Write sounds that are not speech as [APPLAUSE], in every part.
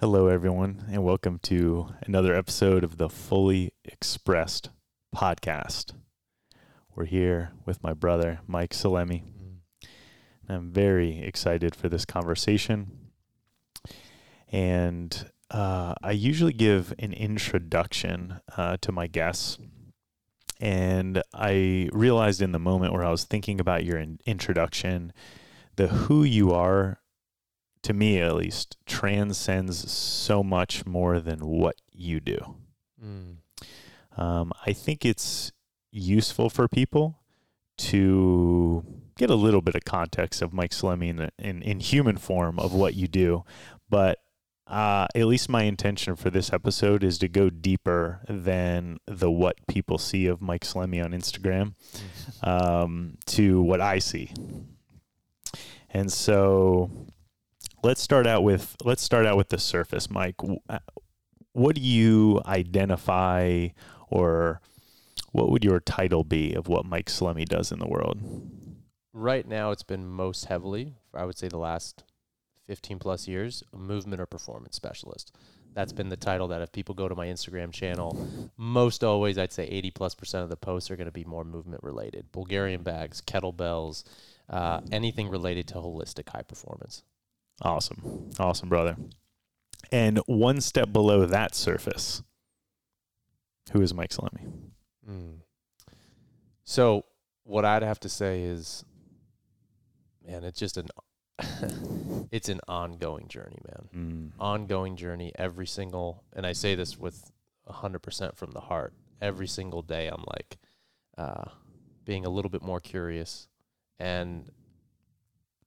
Hello, everyone, and welcome to another episode of the Fully Expressed podcast. We're here with my brother, Mike Salemi. I'm very excited for this conversation. And uh, I usually give an introduction uh, to my guests. And I realized in the moment where I was thinking about your in- introduction, the who you are, to me at least, transcends so much more than what you do. Mm. Um, I think it's useful for people to get a little bit of context of Mike Salemi in, in, in human form of what you do. But uh, at least my intention for this episode is to go deeper than the what people see of Mike Salemi on Instagram um, to what I see. And so let's start out with let's start out with the surface, Mike. Uh, What do you identify or what would your title be of what Mike Salemi does in the world? Right now, it's been most heavily, I would say, the last 15 plus years, a movement or performance specialist. That's been the title that if people go to my Instagram channel, most always, I'd say 80 plus percent of the posts are going to be more movement related. Bulgarian bags, kettlebells, uh, anything related to holistic high performance. Awesome. Awesome, brother. And one step below that surface, who is Mike Salemi? Mm. So, what I'd have to say is, man, it's just an, [LAUGHS] it's an ongoing journey, man. Mm. ongoing journey every single and I say this with 100% from the heart. Every single day I'm like uh being a little bit more curious and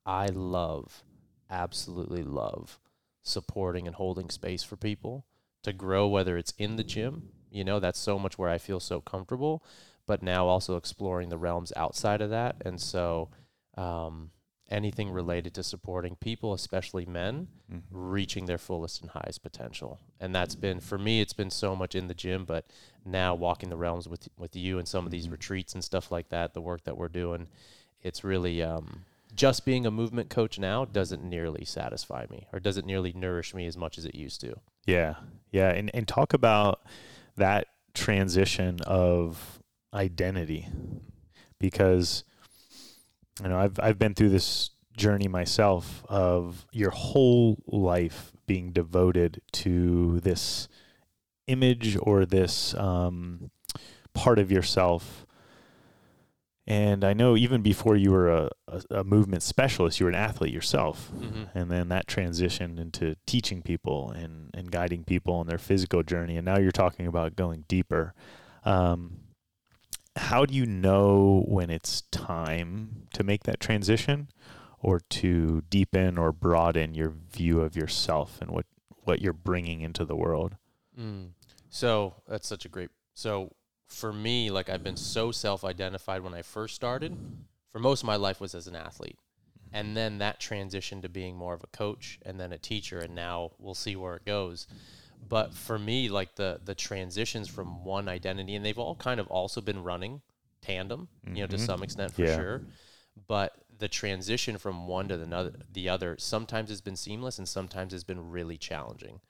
I love absolutely love supporting and holding space for people to grow whether it's in the gym, you know, that's so much where I feel so comfortable, but now also exploring the realms outside of that and so um anything related to supporting people, especially men, Mhm. reaching their fullest and highest potential. And that's been for me it's been so much in the gym, but now walking the realms with with you and some of these Mhm. retreats and stuff like that, the work that we're doing, it's really um just being a movement coach now doesn't nearly satisfy me or doesn't nearly nourish me as much as it used to. Yeah. Yeah. And, and talk about that transition of identity because, you know, I've, I've been through this journey myself of your whole life being devoted to this image or this um, part of yourself. And I know even before you were a, a, a movement specialist, you were an athlete yourself Mm-hmm. and then that transitioned into teaching people and, and guiding people on their physical journey and now you're talking about going deeper um, how do you know when it's time to make that transition or to deepen or broaden your view of yourself and what, what you're bringing into the world Mm. So that's such a great. So for me, like I've been so self-identified when I first started. For most of my life was as an athlete, and then that transitioned to being more of a coach and then a teacher, and now we'll see where it goes. But for me, like the the transitions from one identity, and they've all kind of also been running tandem, you know, to Mhm. some extent for Yeah. sure. But the transition from one to the other, the other, sometimes has been seamless, and sometimes has been really challenging.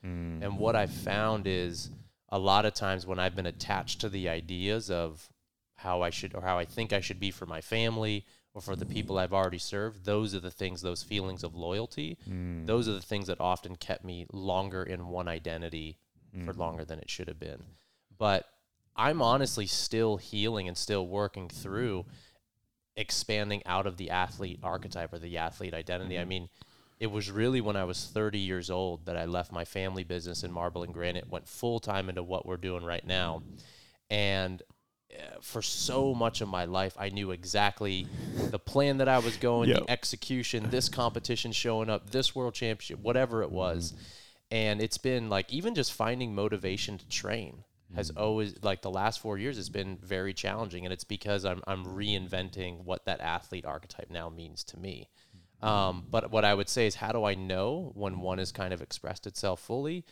And what I've found is a lot of times when I've been attached to the ideas of how I should or how I think I should be for my family or for the people I've already served, those are the things, those feelings of loyalty, Mm. those are the things that often kept me longer in one identity for Mm. longer than it should have been. But I'm honestly still healing and still working through expanding out of the athlete archetype or the athlete identity. I mean, it was really when I was 30 years old that I left my family business in marble and granite, went full time into what we're doing right now. And uh, for so much of my life, I knew exactly the plan that I was going, Yep. the execution, this competition showing up, this world championship, whatever it was. And it's been like even just finding motivation to train has always like the last four years has been very challenging, and it's because I'm I'm reinventing what that athlete archetype now means to me. Um, but what I would say is, how do I know when one has kind of expressed itself fully?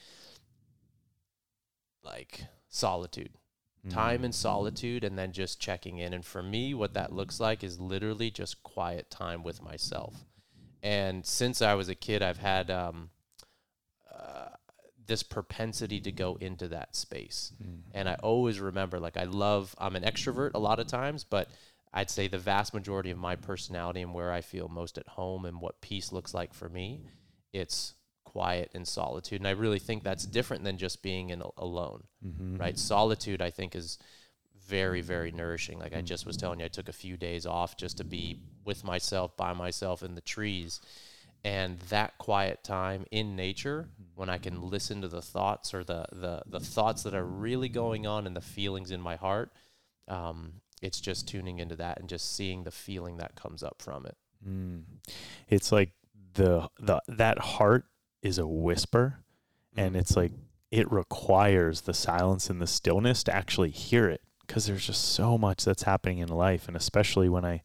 Like solitude, time in solitude, and then just checking in. And for me, what that looks like is literally just quiet time with myself. And since I was a kid, I've had um, uh, this propensity to go into that space. Mm. And I always remember, like, I love, I'm an extrovert a lot of times, but I'd say the vast majority of my personality and where I feel most at home and what peace looks like for me, it's quiet and solitude. And I really think that's different than just being in alone, Mm-hmm. right? Solitude, I think, is very, very nourishing. Like I just was telling you, I took a few days off just to be with myself, by myself in the trees. And that quiet time in nature, when I can listen to the thoughts or the, the, the thoughts that are really going on and the feelings in my heart, um, it's just tuning into that and just seeing the feeling that comes up from it. Mm. It's like the the that heart is a whisper, and it's like it requires the silence and the stillness to actually hear it because there's just so much that's happening in life, and especially when I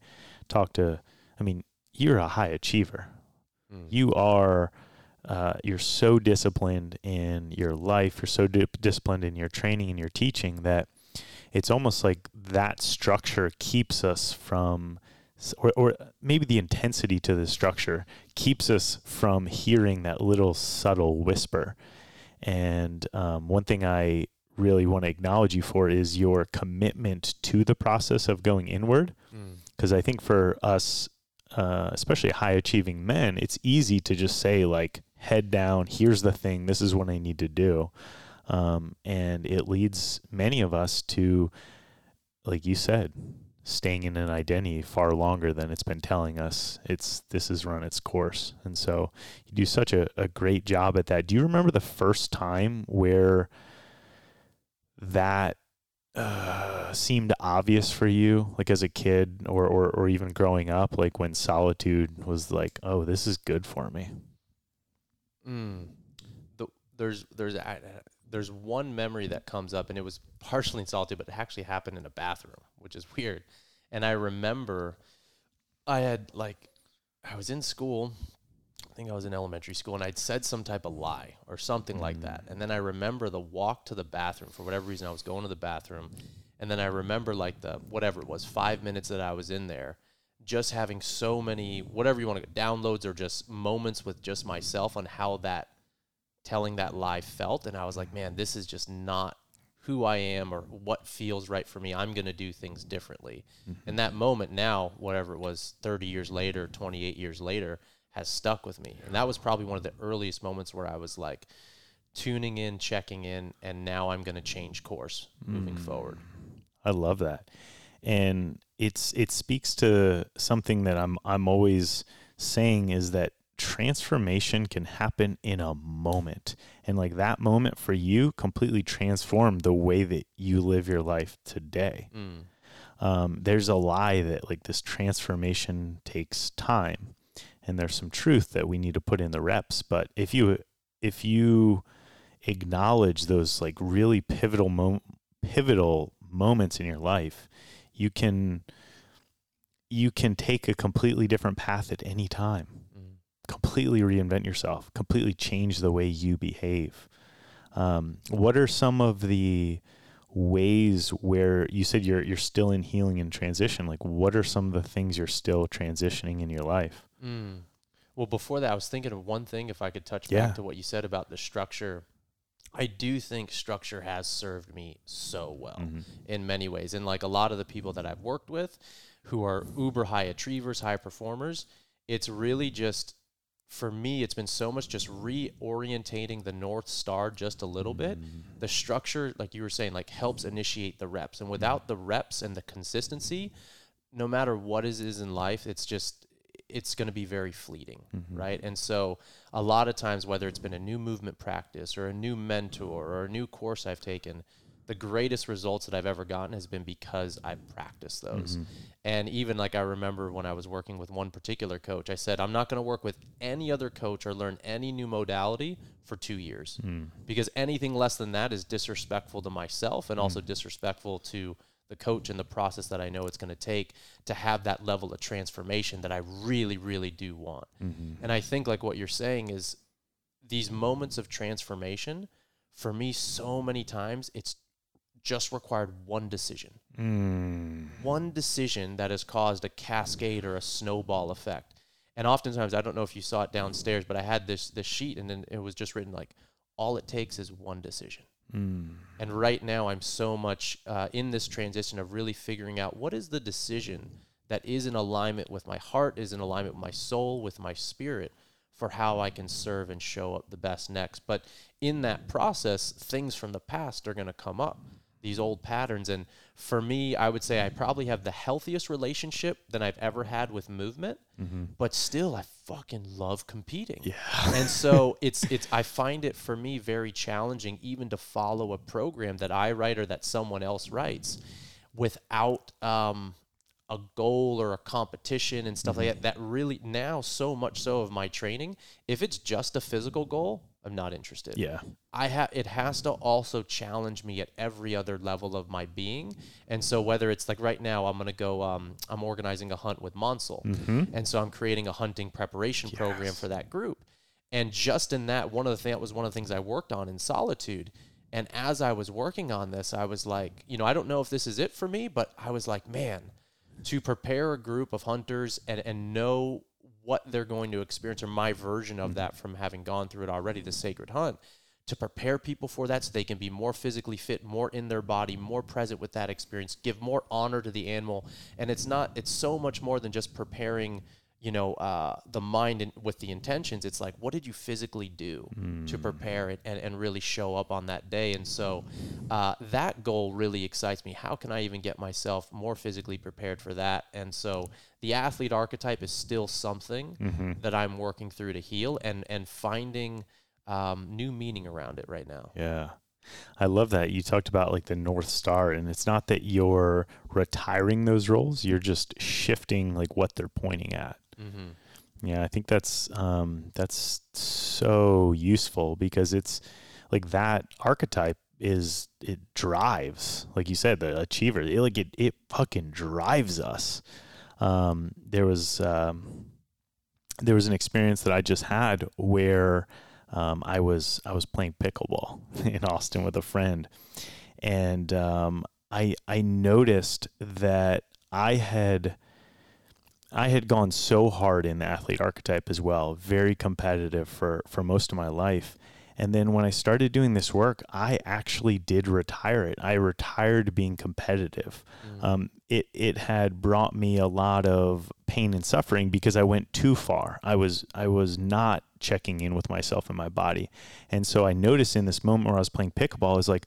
talk to, I mean, you're a high achiever. Mm. You are. Uh, you're so disciplined in your life. You're so di- disciplined in your training and your teaching that it's almost like that structure keeps us from or, or maybe the intensity to the structure keeps us from hearing that little subtle whisper. And um, one thing i really want to acknowledge you for is your commitment to the process of going inward. Mm. because i think for us uh, especially high achieving men it's easy to just say like head down here's the thing this is what i need to do um, and it leads many of us to like you said staying in an identity far longer than it's been telling us it's this has run its course. And so you do such a, a great job at that. Do you remember the first time where that uh, seemed obvious for you like as a kid or, or or even growing up like when solitude was like oh this is good for me Mm. The, there's there's there's one memory that comes up, and it was partially in solitude, but it actually happened in a bathroom, which is weird. And I remember I had like I was in school. I think I was in elementary school, and I'd said some type of lie or something like that. Mm. And then I remember the walk to the bathroom. For whatever reason, I was going to the bathroom, and then I remember like the whatever it was, five minutes that I was in there, just having so many whatever you want to downloads or just moments with just myself on how that telling that lie felt and I was like man this is just not who I am or what feels right for me. I'm going to do things differently. And mm-hmm. that moment now whatever it was 30 years later 28 years later has stuck with me. And that was probably one of the earliest moments where I was like tuning in checking in and now I'm going to change course moving mm. forward. I love that. And it's it speaks to something that I'm I'm always saying is that transformation can happen in a moment. And like that moment for you completely transformed the way that you live your life today. mm. Um, there's a lie that like this transformation takes time. And there's some truth that we need to put in the reps. But if you if you acknowledge those like really pivotal mo- pivotal moments in your life, you can you can take a completely different path at any time. Completely reinvent yourself. Completely change the way you behave. Um, what are some of the ways where you said you're you're still in healing and transition? Like, what are some of the things you're still transitioning in your life? Mm. Well, before that, I was thinking of one thing. If I could touch Yeah. back to what you said about the structure, I do think structure has served me so well Mhm. in many ways. And like a lot of the people that I've worked with, who are uber high achievers, high performers, it's really just for me. It's been so much just reorientating the north star just a little bit. Mm-hmm. The structure, like you were saying, like helps initiate the reps, and without the reps and the consistency, no matter what is is in life, it's just it's going to be very fleeting, Mhm. right? And so a lot of times, whether it's been a new movement practice or a new mentor or a new course I've taken, the greatest results that I've ever gotten has been because I practiced those. Mhm. And even like I remember when I was working with one particular coach, I said, I'm not going to work with any other coach or learn any new modality for two years Mm. because anything less than that is disrespectful to myself and also disrespectful to the coach and the process that I know it's going to take to have that level of transformation that I really, really do want. Mhm. And I think like what you're saying is these moments of transformation, for me, so many times it's just required one decision. Mm. One decision that has caused a cascade or a snowball effect. And oftentimes, I don't know if you saw it downstairs, but I had this this sheet, and then it was just written like, all it takes is one decision. Mm. And right now, I'm so much uh, in this transition of really figuring out what is the decision that is in alignment with my heart, is in alignment with my soul, with my spirit, for how I can serve and show up the best next. But in that process, things from the past are going to come up, these old patterns. And for me, I would say I probably have the healthiest relationship that I've ever had with movement, Mm-hmm. but still, I fucking love competing Yeah. [LAUGHS] and so [LAUGHS] it's it's I find it for me very challenging even to follow a program that I write or that someone else writes without um, a goal or a competition and stuff like that. That really now so much so of my training, if it's just a physical goal, I'm not interested. yeah. I have it has to also challenge me at every other level of my being. And so whether it's like right now, I'm gonna go. Um, I'm organizing a hunt with Monsel, Mm-hmm. and so I'm creating a hunting preparation program for that group. And just in that, one of the things that was one of the things I worked on in solitude. And as I was working on this, I was like, you know, I don't know if this is it for me, but I was like, man, to prepare a group of hunters and, and know what they're going to experience or my version of mm-hmm. that from having gone through it already, the sacred hunt, to prepare people for that so they can be more physically fit, more in their body, more present with that experience, give more honor to the animal. And it's not, it's so much more than just preparing, you know, uh, the mind and with the intentions. It's like, what did you physically do to prepare it and, and really show up on that day? And so uh, that goal really excites me. How can I even get myself more physically prepared for that? And so the athlete archetype is still something Mm-hmm. that I'm working through to heal and, and finding um, new meaning around it right now. Yeah. I love that. You talked about like the North Star, and it's not that you're retiring those roles, you're just shifting like what they're pointing at. Mm-hmm. Yeah, I think that's um, that's so useful because it's like that archetype is it drives, like you said, the achiever. It, like it, it fucking drives us. Um, there was um, there was an experience that I just had where um, I was I was playing pickleball [LAUGHS] in Austin with a friend, and um, I I noticed that I had I had gone so hard in the athlete archetype as well, very competitive for for most of my life. And then when I started doing this work, I actually did retire it. I retired being competitive. Mm-hmm. Um, it it had brought me a lot of pain and suffering because I went too far. I was I was not checking in with myself and my body, and so I noticed in this moment where I was playing pickleball, I was like,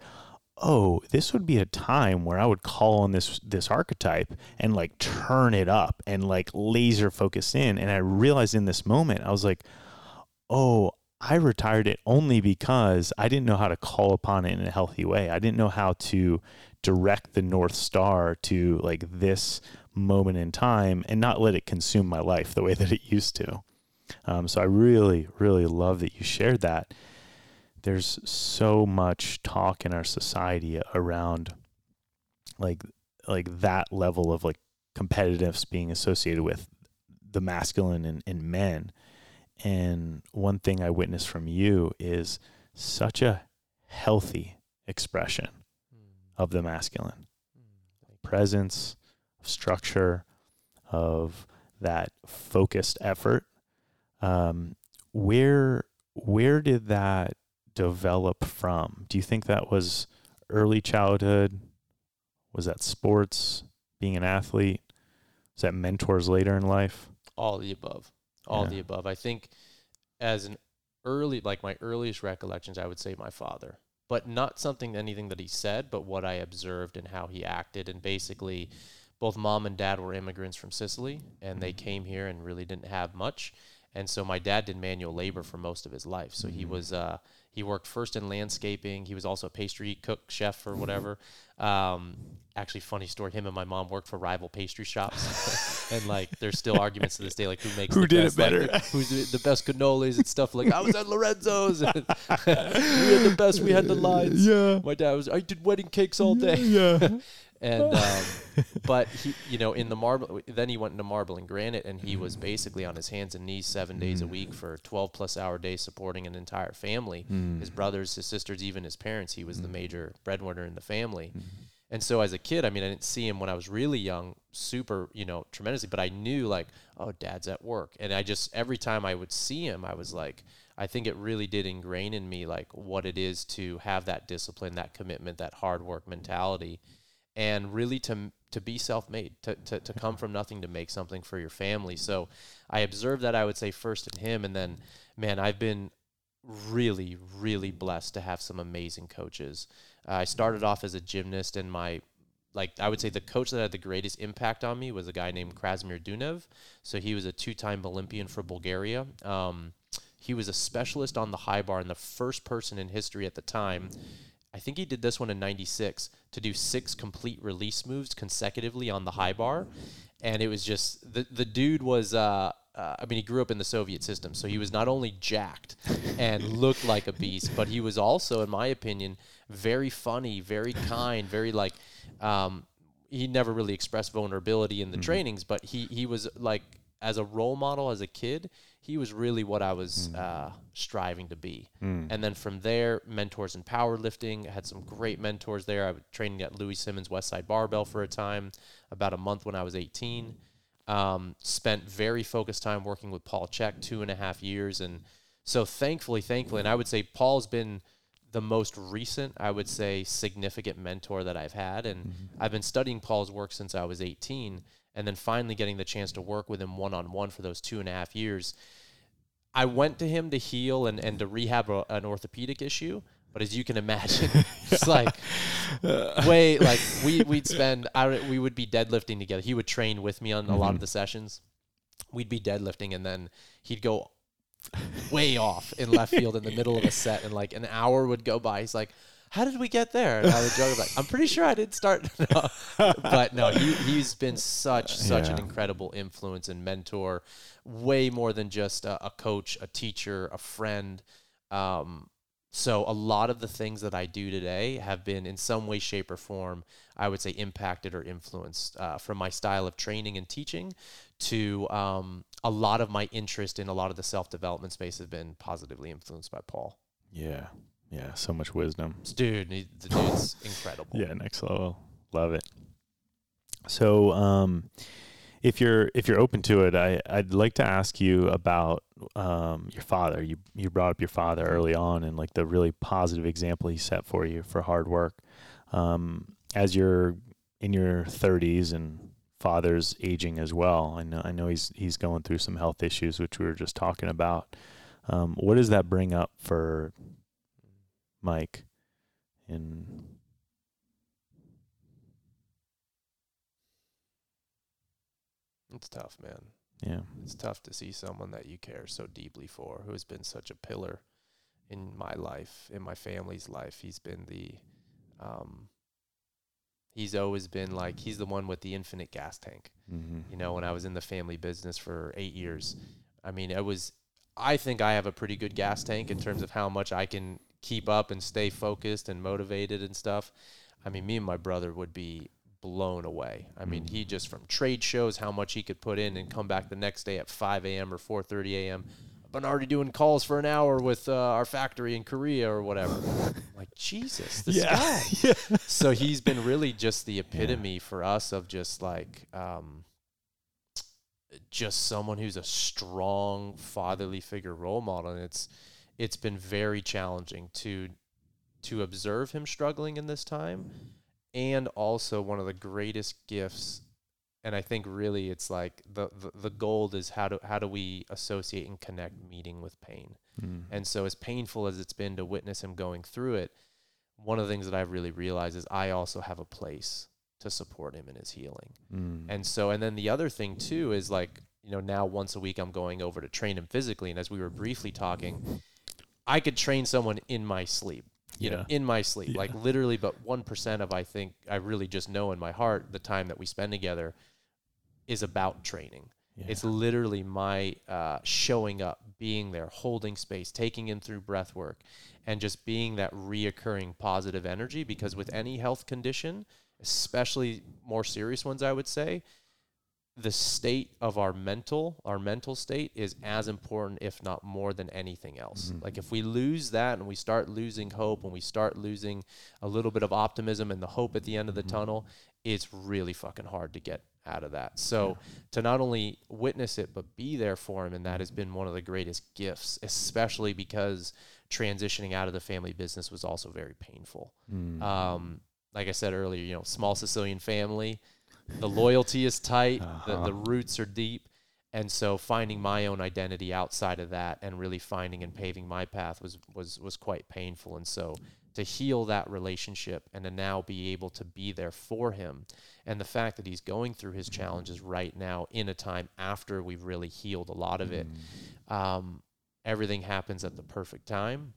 oh, this would be a time where I would call on this this archetype and like turn it up and like laser focus in. And I realized in this moment, I was like, oh, I retired it only because I didn't know how to call upon it in a healthy way. I didn't know how to direct the North Star to like this moment in time and not let it consume my life the way that it used to. Um, so I really, really love that you shared that. There's so much talk in our society around like like that level of like competitiveness being associated with the masculine and, and men. And one thing I witnessed from you is such a healthy expression of the masculine presence, structure, of that focused effort. Um, where where did that develop from? Do you think that was early childhood? Was that sports, being an athlete? Was that mentors later in life? all the above all Yeah. the above i think as an early like my earliest recollections i would say my father but not something anything that he said but what i observed and how he acted and basically both mom and dad were immigrants from sicily and they came here and really didn't have much and so my dad did manual labor for most of his life so he Mhm. was uh, he worked first in landscaping. He was also a pastry cook chef or whatever. Um, actually funny story. Him and my mom worked for rival pastry shops. [LAUGHS] And like there's still arguments to this day like who makes Who the did it best, like, better? the- who's the, best cannolis and stuff like I was at Lorenzo's. [LAUGHS] And we had the best we had the lines. Yeah. my dad was I did wedding cakes all day. Yeah. [LAUGHS] and [LAUGHS] um, but he you know in the marble then he went into marble and granite and he was mm. basically on his hands and knees seven days a week mm. for 12 plus hour days supporting an entire family his mm. brothers his sisters even his parents. He was the major breadwinner in the family. Mm-hmm. And so as a kid i mean i didn't see him when i was really young super you know tremendously but i knew like oh dad's at work. And i just every time i would see him i was like I think it really did ingrain in me like what it is to have that discipline, that commitment, that hard work mentality, and really to to be self-made, to, to, to come from nothing to make something for your family. So I observed that I would say first in him, and then man, I've been really, really blessed to have some amazing coaches. Uh, I started off as a gymnast, and my like I would say the coach that had the greatest impact on me was a guy named Krasimir Dunev. So he was a two-time Olympian for Bulgaria. Um, he was a specialist on the high bar and the first person in history at the time. I think he did this one in 96 to do six complete release moves consecutively on the high bar. And it was just the, the dude was, uh, uh, I mean, he grew up in the Soviet system. So he was not only jacked [LAUGHS] and looked like a beast, but he was also, in my opinion, very funny, very kind, very like, um, he never really expressed vulnerability in the mm-hmm. trainings, but he, he was like, as a role model as a kid, he was really what I was mm. uh, striving to be. Mm. And then from there, mentors in powerlifting. I had some great mentors there. I was training at Louis Simmons Westside Barbell for a time, about a month when I was 18. Um, spent very focused time working with Paul Chek two and a half years. And so thankfully, thankfully, and I would say Paul's been the most recent, I would say, significant mentor that I've had. And mm-hmm. I've been studying Paul's work since I was 18 and then finally getting the chance to work with him one on one for those two and a half years. I went to him to heal and, and to rehab a, an orthopedic issue, but as you can imagine, [LAUGHS] it's like way like we we'd spend I, we would be deadlifting together. He would train with me on mm-hmm. a lot of mm-hmm. the sessions. We'd be deadlifting, and then he'd go [LAUGHS] way off in left field in the middle of a set, and like an hour would go by. He's like, how did we get there? And I would joke like, I'm pretty sure I didn't start. [LAUGHS] no. But no, he, he's been such, such yeah. an incredible influence and mentor, way more than just a, a coach, a teacher, a friend. Um, so a lot of the things that I do today have been in some way, shape, or form, I would say, impacted or influenced uh, from my style of training and teaching to um, a lot of my interest in a lot of the self development space have been positively influenced by Paul. Yeah, yeah, so much wisdom. Dude, the dude's [SIGHS] incredible. Yeah, next level. Love it. So, um, if you're if you're open to it, I I'd like to ask you about um, your father. You you brought up your father early on and like the really positive example he set for you for hard work. Um, as you're in your 30s and father's aging as well, I know I know he's he's going through some health issues, which we were just talking about. Um, what does that bring up for Mike in It's tough, man. Yeah. It's tough to see someone that you care so deeply for who has been such a pillar in my life, in my family's life. He's been the um he's always been like he's the one with the infinite gas tank. Mm-hmm. You know, when I was in the family business for 8 years, I mean, it was I think I have a pretty good gas tank in terms of how much I can keep up and stay focused and motivated and stuff. I mean, me and my brother would be blown away. I mean, he just from trade shows how much he could put in and come back the next day at 5 a.m. or 4:30 a.m. I've been already doing calls for an hour with uh, our factory in Korea or whatever. like Jesus, this yeah. guy. [LAUGHS] yeah. So he's been really just the epitome yeah. for us of just like. Um, just someone who's a strong fatherly figure role model and it's it's been very challenging to to observe him struggling in this time and also one of the greatest gifts and I think really it's like the, the, the gold is how do how do we associate and connect meeting with pain. Mm. And so as painful as it's been to witness him going through it, one of the things that I've really realized is I also have a place to support him in his healing. Mm. And so and then the other thing too is like, you know, now once a week I'm going over to train him physically and as we were briefly talking, I could train someone in my sleep. You yeah. know, in my sleep, yeah. like literally, but one percent of I think I really just know in my heart the time that we spend together is about training. Yeah. It's literally my uh, showing up, being there, holding space, taking in through breath work, and just being that reoccurring positive energy. Because with any health condition, especially more serious ones, I would say, the state of our mental our mental state is as important if not more than anything else mm-hmm. like if we lose that and we start losing hope and we start losing a little bit of optimism and the hope at the end of the mm-hmm. tunnel it's really fucking hard to get out of that. So to not only witness it but be there for him and that has been one of the greatest gifts, especially because transitioning out of the family business was also very painful. Mm. Um, like I said earlier, you know, small Sicilian family, the loyalty is tight, the, the Uh-huh. roots are deep. And so finding my own identity outside of that and really finding and paving my path was, was, was quite painful. And so to heal that relationship and to now be able to be there for him and the fact that he's going through his challenges right now in a time after we've really healed a lot of it um, everything happens at the perfect time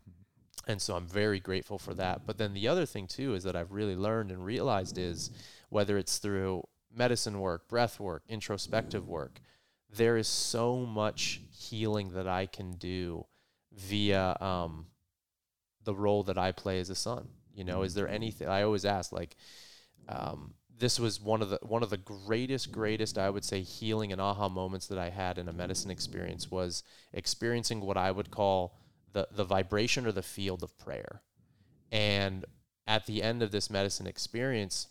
and so i'm very grateful for that but then the other thing too is that i've really learned and realized is whether it's through medicine work breath work introspective work there is so much healing that i can do via um, the role that i play as a son you know? Is there anything i always ask like um, this was one of the one of the greatest greatest i would say healing and aha moments that i had in a medicine experience was experiencing what i would call the the vibration or the field of prayer. And at the end of this medicine experience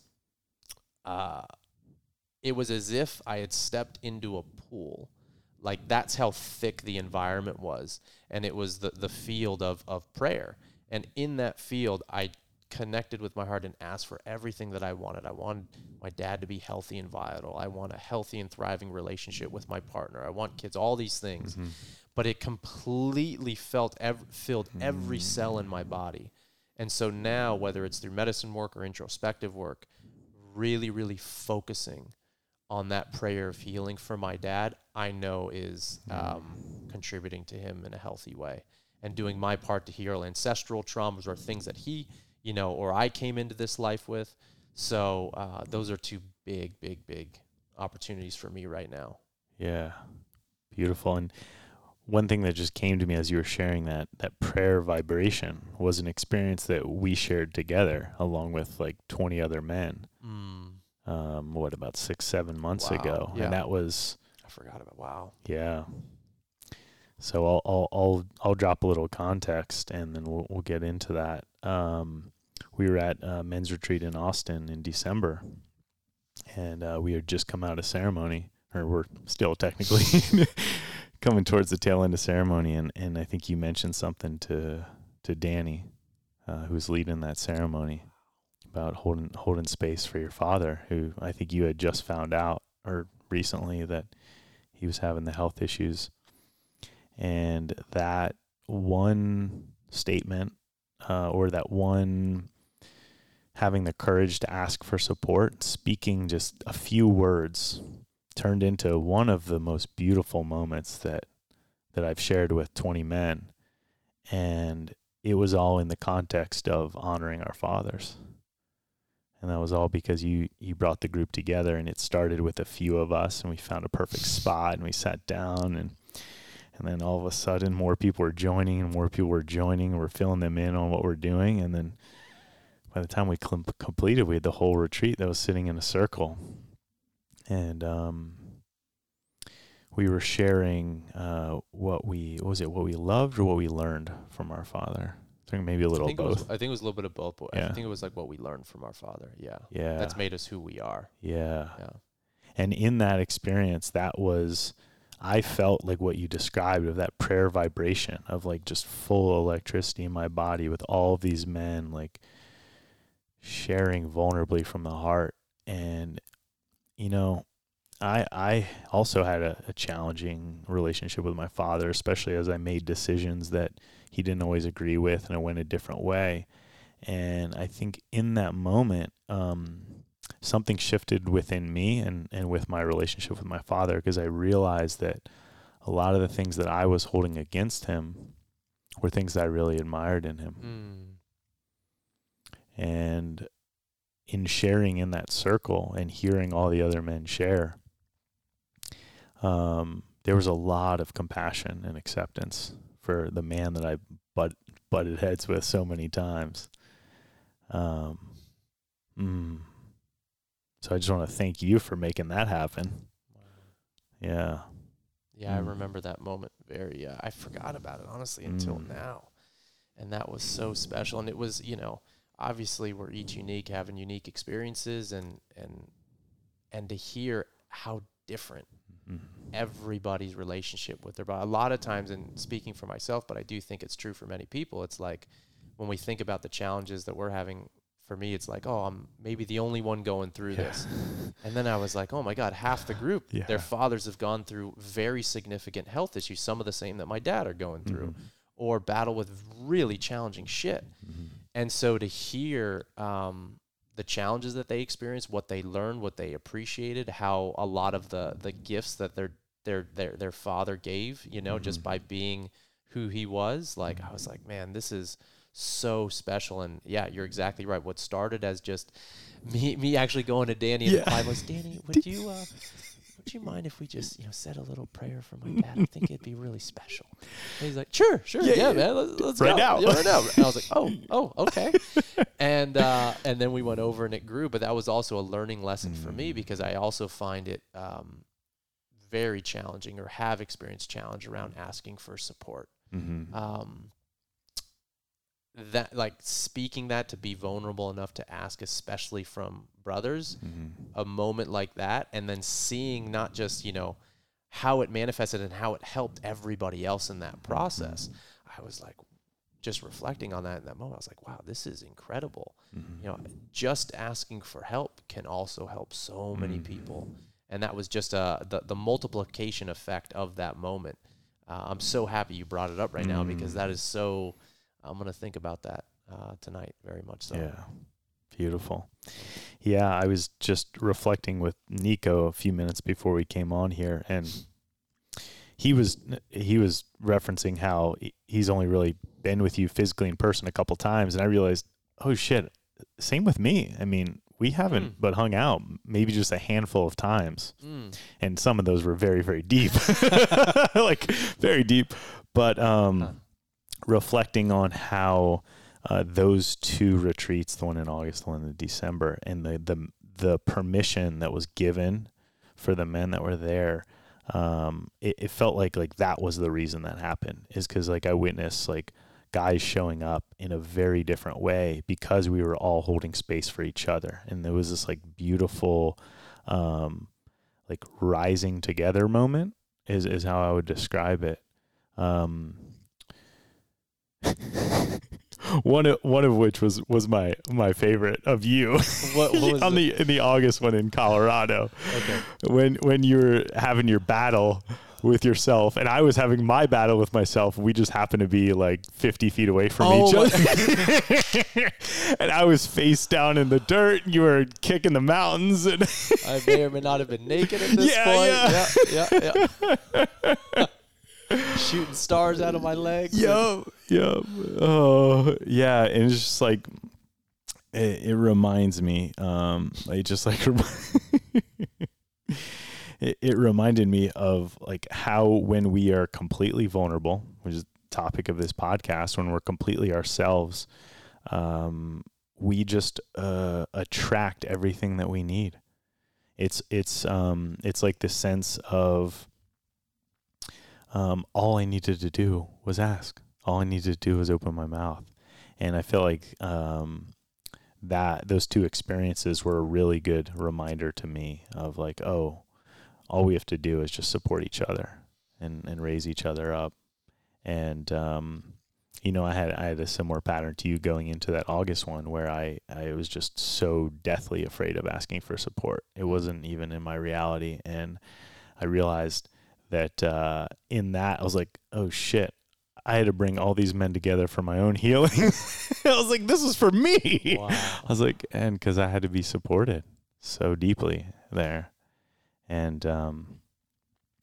uh, it was as if i had stepped into a pool like that's how thick the environment was and it was the the field of of prayer and in that field i connected with my heart and asked for everything that I wanted. I wanted my dad to be healthy and vital. I want a healthy and thriving relationship with my partner. I want kids, all these things. Mhm. But it completely felt ev- filled every cell in my body. And so now, whether it's through medicine work or introspective work, really, really focusing on that prayer of healing for my dad, I know is um, contributing to him in a healthy way and doing my part to heal ancestral traumas or things that he, you know, or I came into this life with. So uh, those are two big, big, big opportunities for me right now. Yeah. Beautiful. And one thing that just came to me as you were sharing that that prayer vibration was an experience that we shared together along with like 20 other men. Mm, Um, what about 6 7 months Wow. ago. Yeah. And that was I forgot about wow. yeah. So I'll I'll I'll I'll drop a little context and then we'll we'll get into that. Um, we were at a men's retreat in Austin in December, and uh, we had just come out of ceremony, or we're still technically [LAUGHS] coming towards the tail end of ceremony. And, and I think you mentioned something to to Danny, uh, who's leading that ceremony, about holding holding space for your father, who I think you had just found out or recently that he was having the health issues. And that one statement uh, or that one having the courage to ask for support speaking just a few words turned into one of the most beautiful moments that that I've shared with 20 men. And it was all in the context of honoring our fathers and that was all because you you brought the group together and it started with a few of us and we found a perfect spot and we sat down and and then all of a sudden more people were joining and more people were joining and we're filling them in on what we're doing. And then by the time we cl- completed we had the whole retreat that was sitting in a circle. And um we were sharing uh what we what was it what we loved or what we learned from our father I think maybe a little I think, it both was, I think it was a little bit of both. But I think it was like what we learned from our father. Yeah. yeah That's made us who we are. yeah Yeah. And in that experience, that was, I felt like what you described of that prayer vibration of like just full electricity in my body with all of these men like sharing vulnerably from the heart. And, you know, I, I also had a, a challenging relationship with my father, especially as I made decisions that he didn't always agree with and I went a different way. And I think in that moment, um, something shifted within me and, and with my relationship with my father because I realized that a lot of the things that I was holding against him were things that I really admired in him. Mm. And in sharing in that circle and hearing all the other men share, um, there was a lot of compassion and acceptance for the man that I butt, butted heads with so many times. Um, mm. So I just want to thank you for making that happen. Yeah. Yeah, I Mm. remember that moment very. Uh, I forgot about it honestly until Mm. now, and that was so special. And it was, you know, obviously we're each unique, having unique experiences, and and and to hear how different Everybody's relationship with their body. A lot of times, and speaking for myself, but I do think it's true for many people. It's like when we think about the challenges that we're having. For me, it's like, oh, I'm maybe the only one going through Yeah. this. And then I was like, oh my God, half the group, Yeah. their fathers have gone through very significant health issues, some of the same that my dad are going through, Mhm. or battle with really challenging shit. Mhm. And so to hear um, the challenges that they experienced, what they learned, what they appreciated, how a lot of the the gifts that their their their their father gave, you know, just Mhm. by being who he was, like I was like, man, this is so special. And yeah, you're exactly right. What started as just me me actually going to Danny Yeah. the was Danny, would [LAUGHS] you uh, would you mind if we just you know said a little prayer for my dad? I think it'd be really special. And he's like, sure, sure, Yeah, yeah, yeah. man, let's, let's Right go. now. Yeah, right now. And I was like, oh, oh, okay. and uh, and then we went over and it grew, but that was also a learning lesson for me Mm. because I also find it um, very challenging or have experienced challenge around asking for support. Mhm. Um, that like speaking that to be vulnerable enough to ask, especially from brothers, Mhm. a moment like that and then seeing not just you know how it manifested and how it helped everybody else in that process i was like just reflecting on that in that moment i was like wow this is incredible Mhm. you know just asking for help can also help so many Mm. people and that was just uh, the, the multiplication effect of that moment uh, i'm so happy you brought it up right now because Mm. that is so i'm going to think about that uh, tonight very much so Yeah. Beautiful. Yeah, I was just reflecting with Nico a few minutes before we came on here and he was he was referencing how he's only really been with you physically in person a couple times and I realized, "Oh shit, same with me." I mean, we haven't Mm. but hung out maybe just a handful of times Mm. and some of those were very very deep [LAUGHS] like very deep but um Huh. Reflecting on how uh, those two retreats the one in august the one in december and the the the permission that was given for the men that were there um it, it felt like like that was the reason that happened is because like i witnessed like guys showing up in a very different way because we were all holding space for each other and there was this like beautiful um like rising together moment is is how I would describe it. Um, [LAUGHS] one of one of which was was my my favorite of you what, what [LAUGHS] was on the, the in the August one in Colorado okay when when you were having your battle with yourself and I was having my battle with myself. We just happened to be like 50 feet away from Oh each other. [LAUGHS] and I was face down in the dirt. and You were kicking the mountains and I may or may not have been naked at this Yeah, point. Yeah, yeah, yeah. [LAUGHS] Shooting stars out of my legs. Yup, yup. Oh, yeah. And it's just like it, it reminds me. Um, it just like [LAUGHS] it, it reminded me of like how when we are completely vulnerable, which is the topic of this podcast, when we're completely ourselves, um, we just uh, attract everything that we need. It's it's um it's like the sense of um, all I needed to do was ask. All I needed to do was open my mouth, and I feel like um, that those two experiences were a really good reminder to me of like, oh, all we have to do is just support each other and and raise each other up, and um, you know, I had I had a similar pattern to you going into that August one where I I was just so deathly afraid of asking for support. It wasn't even in my reality, and I realized that uh, in that I was like, oh shit, I had to bring all these men together for my own healing. [LAUGHS] I was like, this is for me. Wow. I was like, and because I had to be supported so deeply there, and um,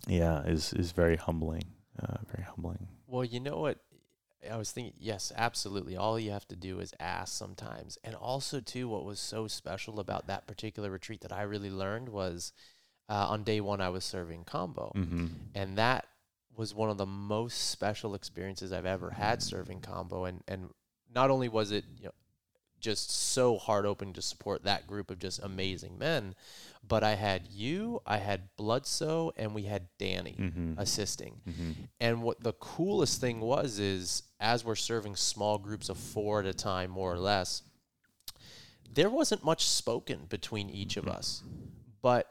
yeah, is is very humbling, uh, very humbling. Well, you know what? I was thinking, yes, absolutely. All you have to do is ask sometimes. And also, too, what was so special about that particular retreat that I really learned was uh, on day one, I was serving Kambo. Mm-hmm. and that was one of the most special experiences I've ever had serving Kambo and and not only was it you know just so heart open to support that group of just amazing men but I had you I had Bloodso and we had Danny Mm-hmm. assisting mm-hmm. and what the coolest thing was is as we're serving small groups of 4 at a time more or less there wasn't much spoken between each of us but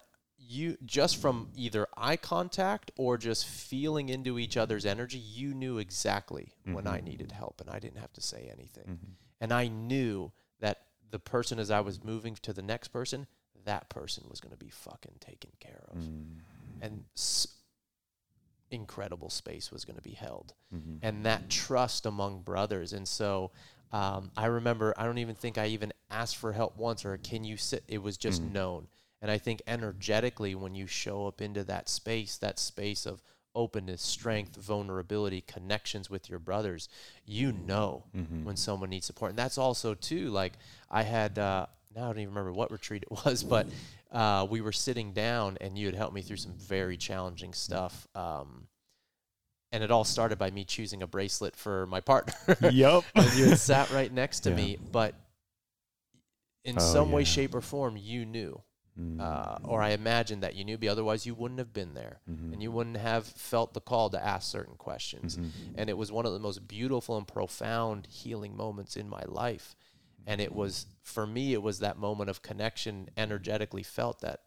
you just from either eye contact or just feeling into each other's energy, you knew exactly when I Mhm. needed help and I didn't have to say anything. Mhm. And I knew that the person as I was moving to the next person, that person was going to be fucking taken care of. Mm. And s- incredible space was going to be held Mhm. and that trust among brothers. And so um, I remember, I don't even think I even asked for help once or can you sit? It was just Mhm. known. And I think energetically, when you show up into that space, that space of openness, strength, vulnerability, connections with your brothers, you know Mhm. when someone needs support. And that's also, too, like I had, uh, now I don't even remember what retreat it [LAUGHS] was, but uh, we were sitting down and you had helped me through some very challenging stuff. Um, and it all started by me choosing a bracelet for my partner. [LAUGHS] Yep. and you had sat right next to [LAUGHS] Yeah. me, but in Oh, some way, shape, or form, you knew, Mm. uh, or I imagined that you knew. But otherwise, you wouldn't have been there, Mhm. and you wouldn't have felt the call to ask certain questions. Mhm. And it was one of the most beautiful and profound healing moments in my life. And it was for me, it was that moment of connection, energetically felt that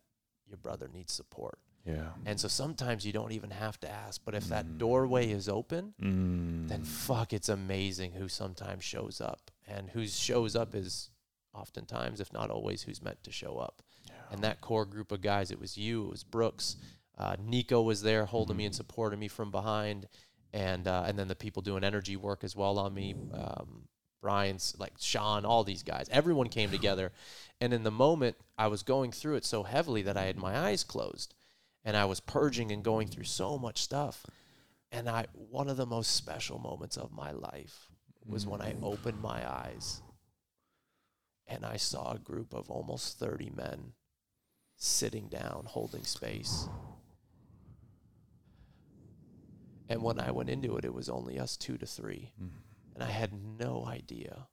your brother needs support. Yeah. And so sometimes you don't even have to ask, but if that Mm. doorway is open, Mm. then fuck, it's amazing who sometimes shows up. And who shows up is oftentimes, if not always, who's meant to show up. And that core group of guys, it was you, it was Brooks, uh, Nico was there holding me and supporting me from behind, and uh, and then the people doing energy work as well on me. Um, Brian's like Sean, all these guys, everyone came together, and in the moment I was going through it so heavily that I had my eyes closed, and I was purging and going through so much stuff, and I one of the most special moments of my life was when I opened my eyes and I saw a group of almost 30 men sitting down holding space. And when I went into it, it was only us two to three. Mhm. And I had no idea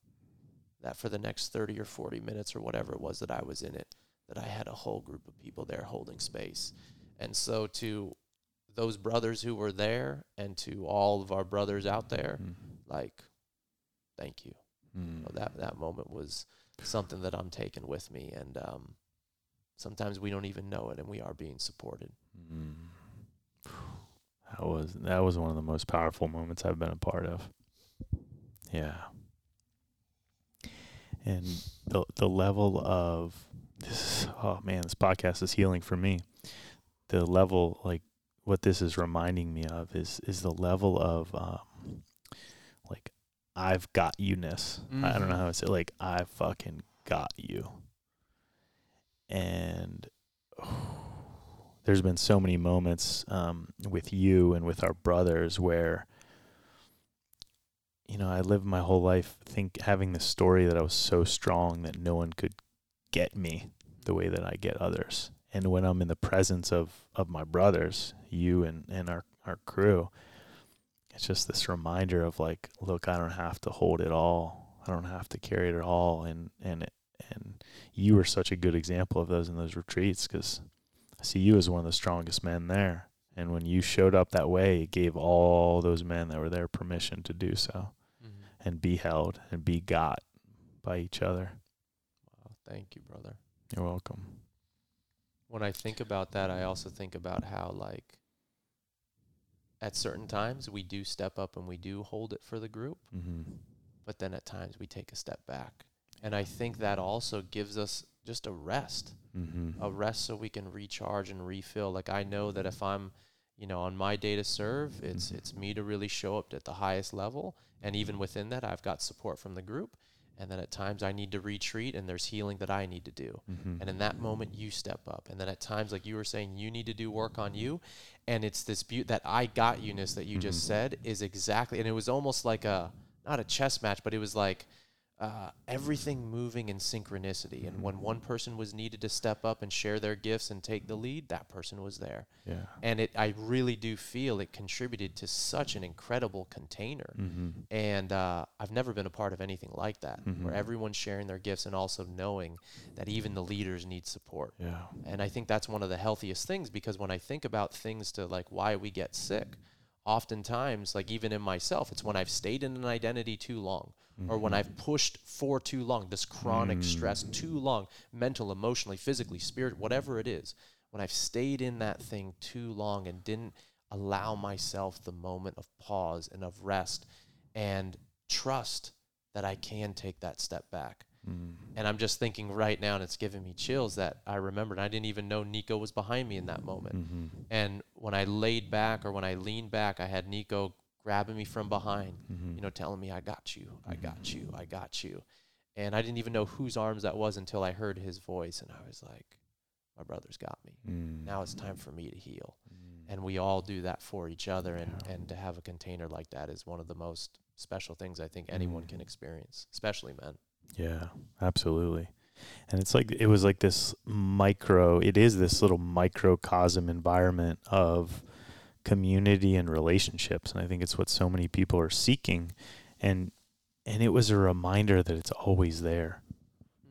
that for the next 30 or 40 minutes or whatever it was that I was in it, that I had a whole group of people there holding space. And so to those brothers who were there and to all of our brothers out there, Mhm. like, thank you. Mm. that that moment was something that I'm taking with me, and um, sometimes we don't even know it, and we are being supported. Mm. That was that was one of the most powerful moments I've been a part of. Yeah. And the the level of this oh man, this podcast is healing for me. The level like what this is reminding me of is is the level of um like I've got you ness. I don't know how to say like I fucking got you. And [SIGHS] there's been so many moments um, with you and with our brothers where you know I lived my whole life think having the story that I was so strong that no one could get me the way that I get others. And when I'm in the presence of of my brothers you and and our our crew it's just this reminder of like look I don't have to hold it all. I don't have to carry it all. And and and you were such a good example of those in those retreats because I see you as one of the strongest men there. And when you showed up that way, it gave all those men that were there permission to do so and be held and be got by each other. Wow, thank you, brother. You're welcome. When I think about that, I also think about how, like, at certain times we do step up and we do hold it for the group, Mm-hmm. but then at times we take a step back. And I think that also gives us just a rest. Mm-hmm. a rest so we can recharge and refill. Like I know that if I'm, you know, on my day to serve, it's Mhm. it's me to really show up at the highest level, and even within that, I've got support from the group. And then at times I need to retreat, and there's healing that I need to do. Mm-hmm. And in that moment, you step up. And then at times, like you were saying, you need to do work on you. And it's this beauty that I got you ness that you just Mhm. said is exactly, and it was almost like a, not a chess match, but it was like uh, everything moving in synchronicity. And when one person was needed to step up and share their gifts and take the lead, that person was there. yeah. And it, I really do feel it contributed to such an incredible container. Mm-hmm. And uh, I've never been a part of anything like that, where Mhm. everyone's sharing their gifts and also knowing that even the leaders need support. Yeah. And I think that's one of the healthiest things because when I think about things to like why we get sick, oftentimes, like even in myself, it's when I've stayed in an identity too long or when Mhm. I've pushed for too long, this chronic stress Mm. too long, mental, emotionally, physically, spirit, whatever it is. when I've stayed in that thing too long and didn't allow myself the moment of pause and of rest and trust that I can take that step back. Mm. And I'm just thinking right now, and it's giving me chills that I remembered. I didn't even know Nico was behind me in that moment. hmm And when I laid back or when I leaned back, I had Nico grabbing me from behind, hmm you know, telling me, I got you, I got you, I got you. And I didn't even know whose arms that was until I heard his voice. And I was like, my brother's got me. Mm. Now it's time for me to heal. Mm. And we all do that for each other. And, Yeah. and to have a container like that is one of the most special things I think anyone Mm. can experience, especially men. Yeah, absolutely. And it's like it was like this micro, it is this little microcosm environment of community and relationships. And I think it's what so many people are seeking. And and it was a reminder that it's always there.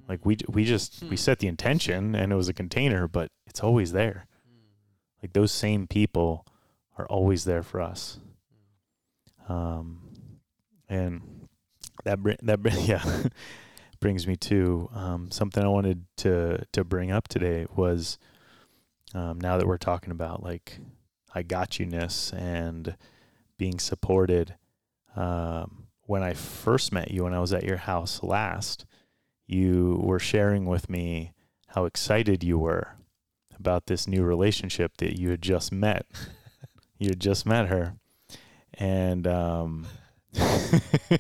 Like we we just we Hmm. set the intention and it was a container, but it's always there. Like those same people are always there for us. Um, and that br- that br- [LAUGHS] yeah brings me to um, something I wanted to to bring up today was um, now that we're talking about like I got you ness and being supported. Um, when I first met you, when I was at your house last, you were sharing with me how excited you were about this new relationship that you had just met. [LAUGHS] you had just met her, and um, [LAUGHS] this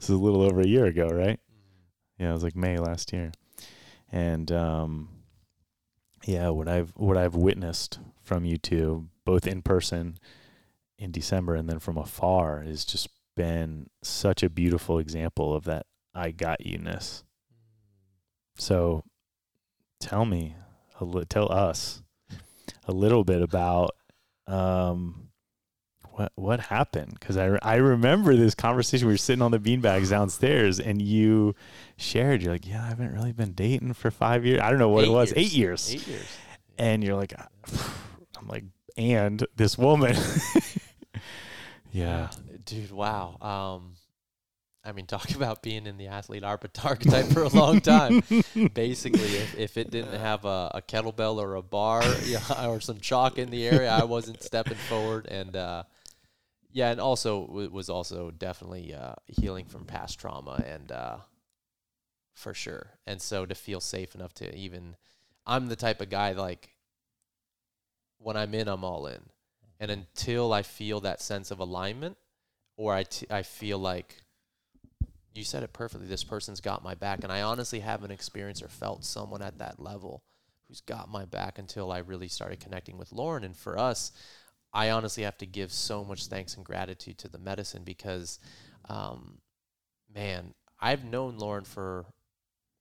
is a little over a year ago, right? Yeah, it was like May last year, and um, yeah, what I've what I've witnessed from you two, both in person in December and then from afar, has just been such a beautiful example of that I got you ness. So, tell me, li- tell us a little bit about um, what what happened? Because I, I remember this conversation. We were sitting on the beanbags downstairs and you shared you're like yeah I haven't really been dating for five years I don't know what Eight it was. years. eight years. Eight years. and you're like I'm like and this woman. [LAUGHS] Yeah. Dude wow. Um i mean [LAUGHS] talk about being in the athlete archetype for a long time. [LAUGHS] Basically if, if it didn't have a, a kettlebell or a bar yeah, or some chalk in the area i wasn't stepping forward and uh yeah and also w- was also definitely uh healing from past trauma and uh for sure and so to feel safe enough to even i'm the type of guy like when i'm in i'm all in and until I feel that sense of alignment, or I, t- I feel like you said it perfectly, this person's got my back. And I honestly haven't experienced or felt someone at that level who's got my back until I really started connecting with Lauren. And for us, I honestly have to give so much thanks and gratitude to the medicine because, um, man, I've known Lauren for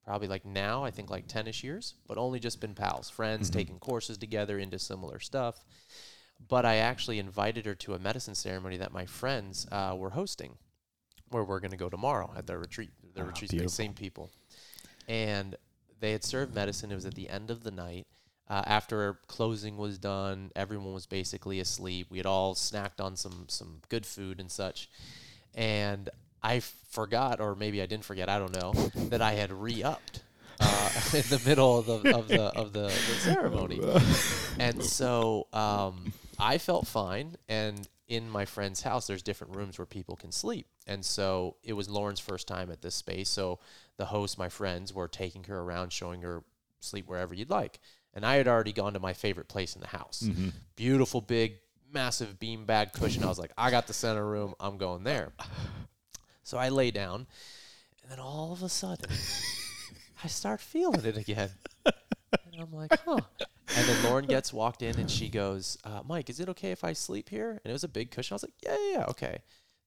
probably like now, I think like 10 ish years, but only just been pals, friends, Mhm. taking courses together into similar stuff but I actually invited her to a medicine ceremony that my friends uh, were hosting, where we're going to go tomorrow at their retreat. Their Ah, retreat, the same people, and they had served medicine. It was at the end of the night. Uh, after closing was done, everyone was basically asleep. We had all snacked on some some good food and such, and I forgot, or maybe I didn't forget. I don't know [LAUGHS] that I had re-upped uh, [LAUGHS] in the middle of the of the of the, the ceremony [LAUGHS] and so um, I felt fine. And in my friend's house, there's different rooms where people can sleep. And so it was Lauren's first time at this space. So the host, my friends, were taking her around, showing her sleep wherever you'd like. And I had already gone to my favorite place in the house. Mhm. Beautiful, big, massive beanbag cushion. I was like, I got the center room. I'm going there. So I lay down. And then all of a sudden, [LAUGHS] I start feeling it again. And I'm like, huh. And then Lauren gets walked in and she goes, uh, Mike, is it okay if I sleep here? And it was a big cushion. I was like, yeah, yeah, yeah, okay.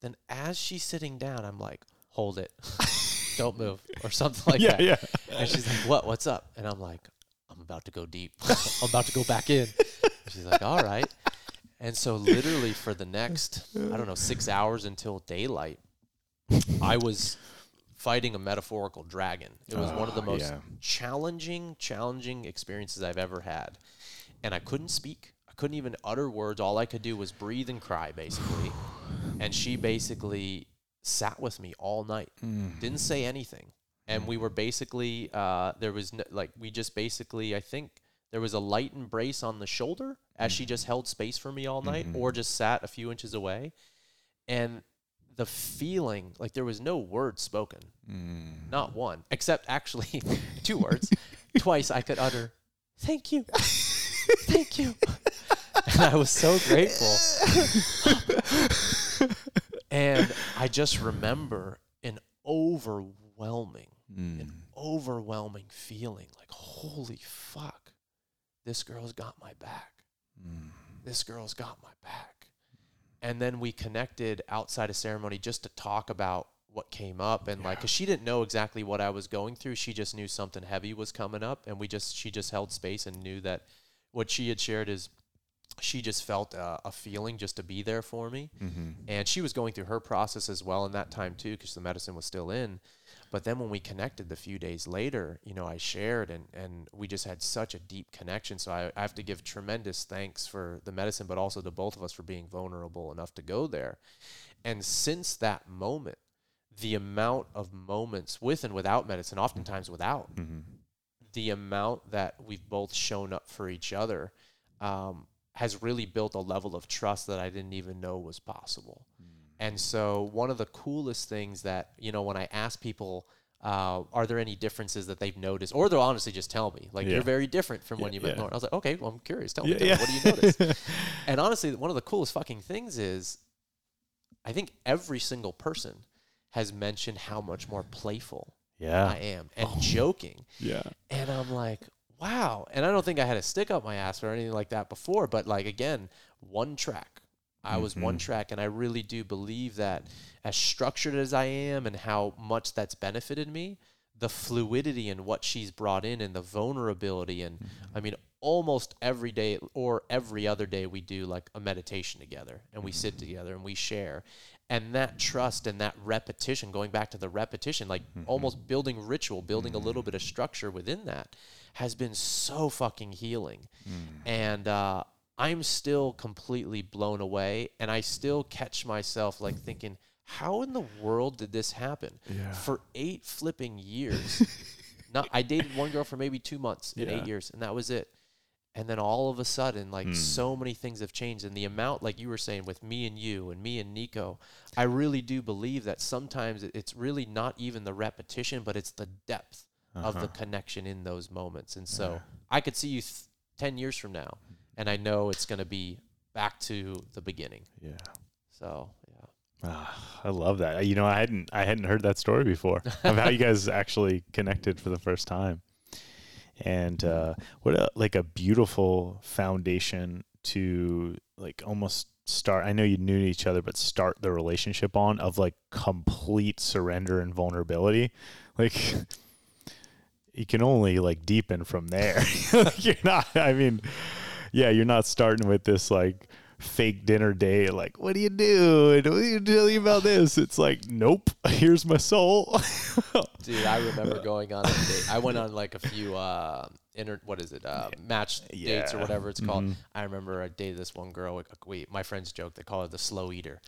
Then as she's sitting down, I'm like, hold it. [LAUGHS] Don't move or something like yeah that. yeah And she's like, what? What's up? And I'm like, I'm about to go deep. I'm [LAUGHS] about to go back in. And [LAUGHS] she's like, all right. And so literally for the next, I don't know, six hours until daylight, I was fighting a metaphorical dragon. It was one of the Ah, most yeah. challenging, challenging experiences I've ever had. And I couldn't speak. I couldn't even utter words. All I could do was breathe and cry, basically. And she basically sat with me all night, Mm. didn't say anything. And we were basically, uh, there was no, like, we just basically, I think there was a light embrace on the shoulder as she just held space for me all night Mhm. or just sat a few inches away. And the feeling, like there was no word spoken, Mm. not one, except actually [LAUGHS] two words. Twice I could utter, thank you, thank you. And I was so grateful. and I just remember an overwhelming, Mm. an overwhelming feeling like, holy fuck, this girl's got my back. Mm. This girl's got my back. And then we connected outside of ceremony just to talk about what came up and like cuz she didn't know exactly what I was going through she just knew something heavy was coming up and we just she just held space and knew that what she had shared is she just felt uh, a feeling just to be there for me Mhm. and she was going through her process as well in that time too because the medicine was still in but then when we connected the few days later you know i shared and, and we just had such a deep connection so I, I have to give tremendous thanks for the medicine but also to both of us for being vulnerable enough to go there and since that moment the amount of moments with and without medicine oftentimes without Mhm. the amount that we've both shown up for each other um, has really built a level of trust that I didn't even know was possible. And so, one of the coolest things that, you know, when I ask people, uh, are there any differences that they've noticed? Or they'll honestly just tell me, like, Yeah. you're very different from when you met yeah. Lauren. I was like, okay, well, I'm curious. Tell me, Yeah, tell me, yeah. what do you notice? [LAUGHS] and honestly, one of the coolest fucking things is I think every single person has mentioned how much more playful I am and joking. Yeah. And I'm like, wow. And I don't think I had a stick up my ass or anything like that before, but like again, one track. I was one Mhm. track, and I really do believe that as structured as I am and how much that's benefited me, the fluidity and what she's brought in and the vulnerability and I mm-hmm. mean almost every day or every other day we do like a meditation together and we sit mm-hmm. together and we share. And that trust and that repetition going back to the repetition like mm-hmm. almost building ritual building a little bit of structure within that has been so fucking healing. Mm. And uh, i'm still completely blown away and i still catch myself like thinking how in the world did this happen Yeah. for eight flipping years [LAUGHS] not i dated one girl for maybe two months in Yeah. eight years and that was it and then all of a sudden like Hmm. so many things have changed and the amount like you were saying with me and you and me and nico i really do believe that sometimes it's really not even the repetition but it's the depth of the Uh-huh. connection in those moments and so Yeah. i could see you th- 10 years from now and i know it's going to be back to the beginning Yeah. so yeah Ah, I love that. You know, I hadn't I hadn't heard that story before [LAUGHS] of how you guys actually connected for the first time, and uh, what a, like a beautiful foundation to like almost start. I know you knew each other, but start the relationship on of like complete surrender and vulnerability. Like [LAUGHS] you can only like deepen from there. Like, [LAUGHS] you're not. I mean, yeah, you're not starting with this like fake dinner day. Like, what do you do? What do you tell you about this? It's like, nope. [LAUGHS] Here's my soul. [LAUGHS] dude i remember going on a date i went on like a few uh inter what is it uh match dates or whatever it's called Mhm. i remember i dated this one girl like, wait my friends joke they call her the slow eater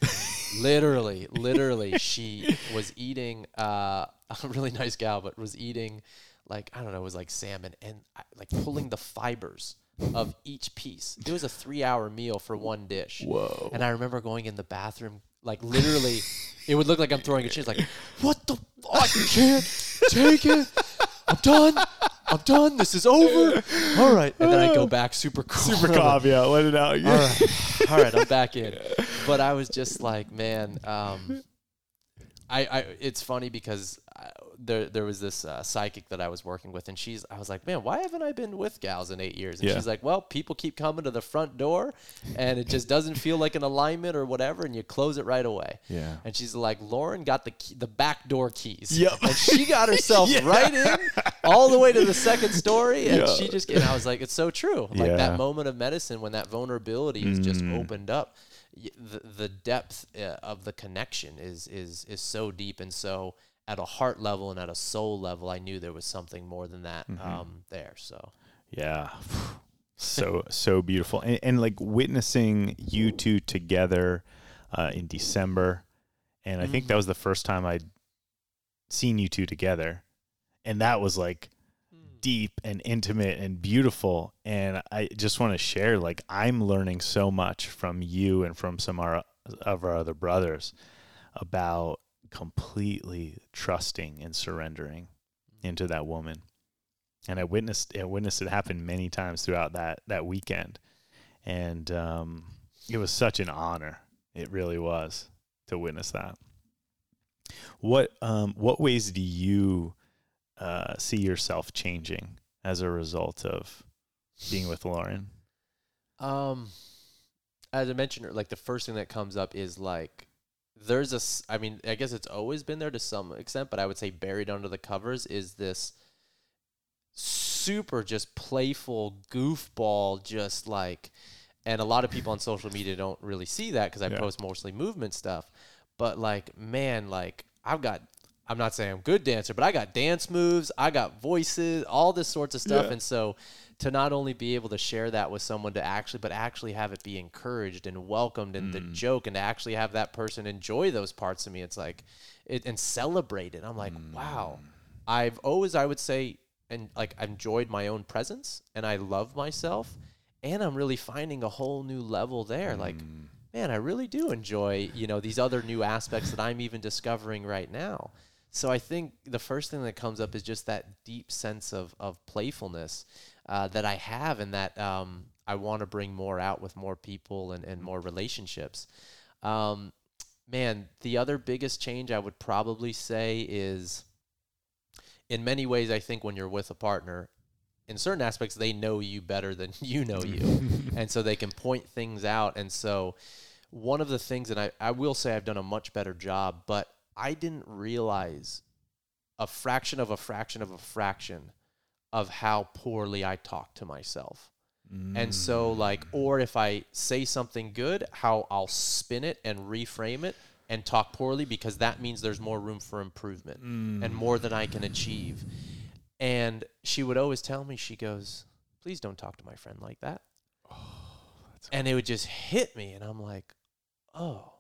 literally literally she was eating uh [LAUGHS] a really nice gal but was eating like i don't know it was like salmon and I- like pulling the fibers of each piece it was a three hour meal for one dish Whoa. and I remember going in the bathroom, like literally, it would look like I'm throwing a shit. Like, what the? fuck? I can't take it. I'm done. I'm done. This is over. All right. And then I go back super cool. Super calm. Yeah, let it out. All right. All right. I'm back in. But I was just like, man, um, I, I, it's funny because there, there was this uh, psychic that I was working with, and she's, I was like, man, why haven't I been with gals in eight years? And Yeah. she's like, well, people keep coming to the front door, and it just doesn't feel like an alignment or whatever, and you close it right away. Yeah. And she's like, Lauren got the key, the back door keys. Yep. And she got [LAUGHS] herself Yeah. right in, all the way to the second story, and Yeah. she just. And I was like, it's so true. Like Yeah. that moment of medicine when that vulnerability is just Mm. opened up, the the depth uh, of the connection is is is so deep and so at a heart level and at a soul level, I knew there was something more than that Mhm. um, there. So Yeah. So so beautiful. And, and like witnessing you two together uh, in December. And I think Mhm. that was the first time I'd seen you two together. And that was like deep and intimate and beautiful. And I just want to share, like, I'm learning so much from you and from some of our, of our other brothers about completely trusting and surrendering into that woman. And I witnessed, I witnessed it happen many times throughout that, that weekend. And, um, it was such an honor. It really was to witness that. What, um, what ways do you, uh, see yourself changing as a result of being with Lauren? Um, as I mentioned, like the first thing that comes up is like there's a. I mean, I guess it's always been there to some extent, but I would say buried under the covers is this super just playful goofball, just like, and a lot of people on social media don't really see that because I Yeah. post mostly movement stuff, but like, man, like I've got. I'm not saying I'm a good dancer, but I got dance moves, I got voices, all this sorts of stuff, Yeah. and so to not only be able to share that with someone to actually but actually have it be encouraged and welcomed in the Mm. joke and to actually have that person enjoy those parts of me it's like it and celebrate it i'm like wow Mm. i've always i would say and like enjoyed my own presence and i love myself and i'm really finding a whole new level there like Mm. man i really do enjoy you know these other new aspects that i'm even discovering right now so i think the first thing that comes up is just that deep sense of of playfulness uh, that I have and that um, I want to bring more out with more people and, and more relationships. Um, man, the other biggest change I would probably say is in many ways, I think when you're with a partner, in certain aspects, they know you better than [LAUGHS] you know you. [LAUGHS] and so they can point things out. And so one of the things that I, I will say I've done a much better job, but I didn't realize a fraction of a fraction of a fraction of how poorly I talk to myself. And mm. so, like, or if I say something good, how I'll spin it and reframe it and talk poorly because that means there's more room for improvement and mm. more than I can achieve. And she would always tell me, she goes, please don't talk to my friend like that. Oh, and it would just hit me. And I'm like, oh.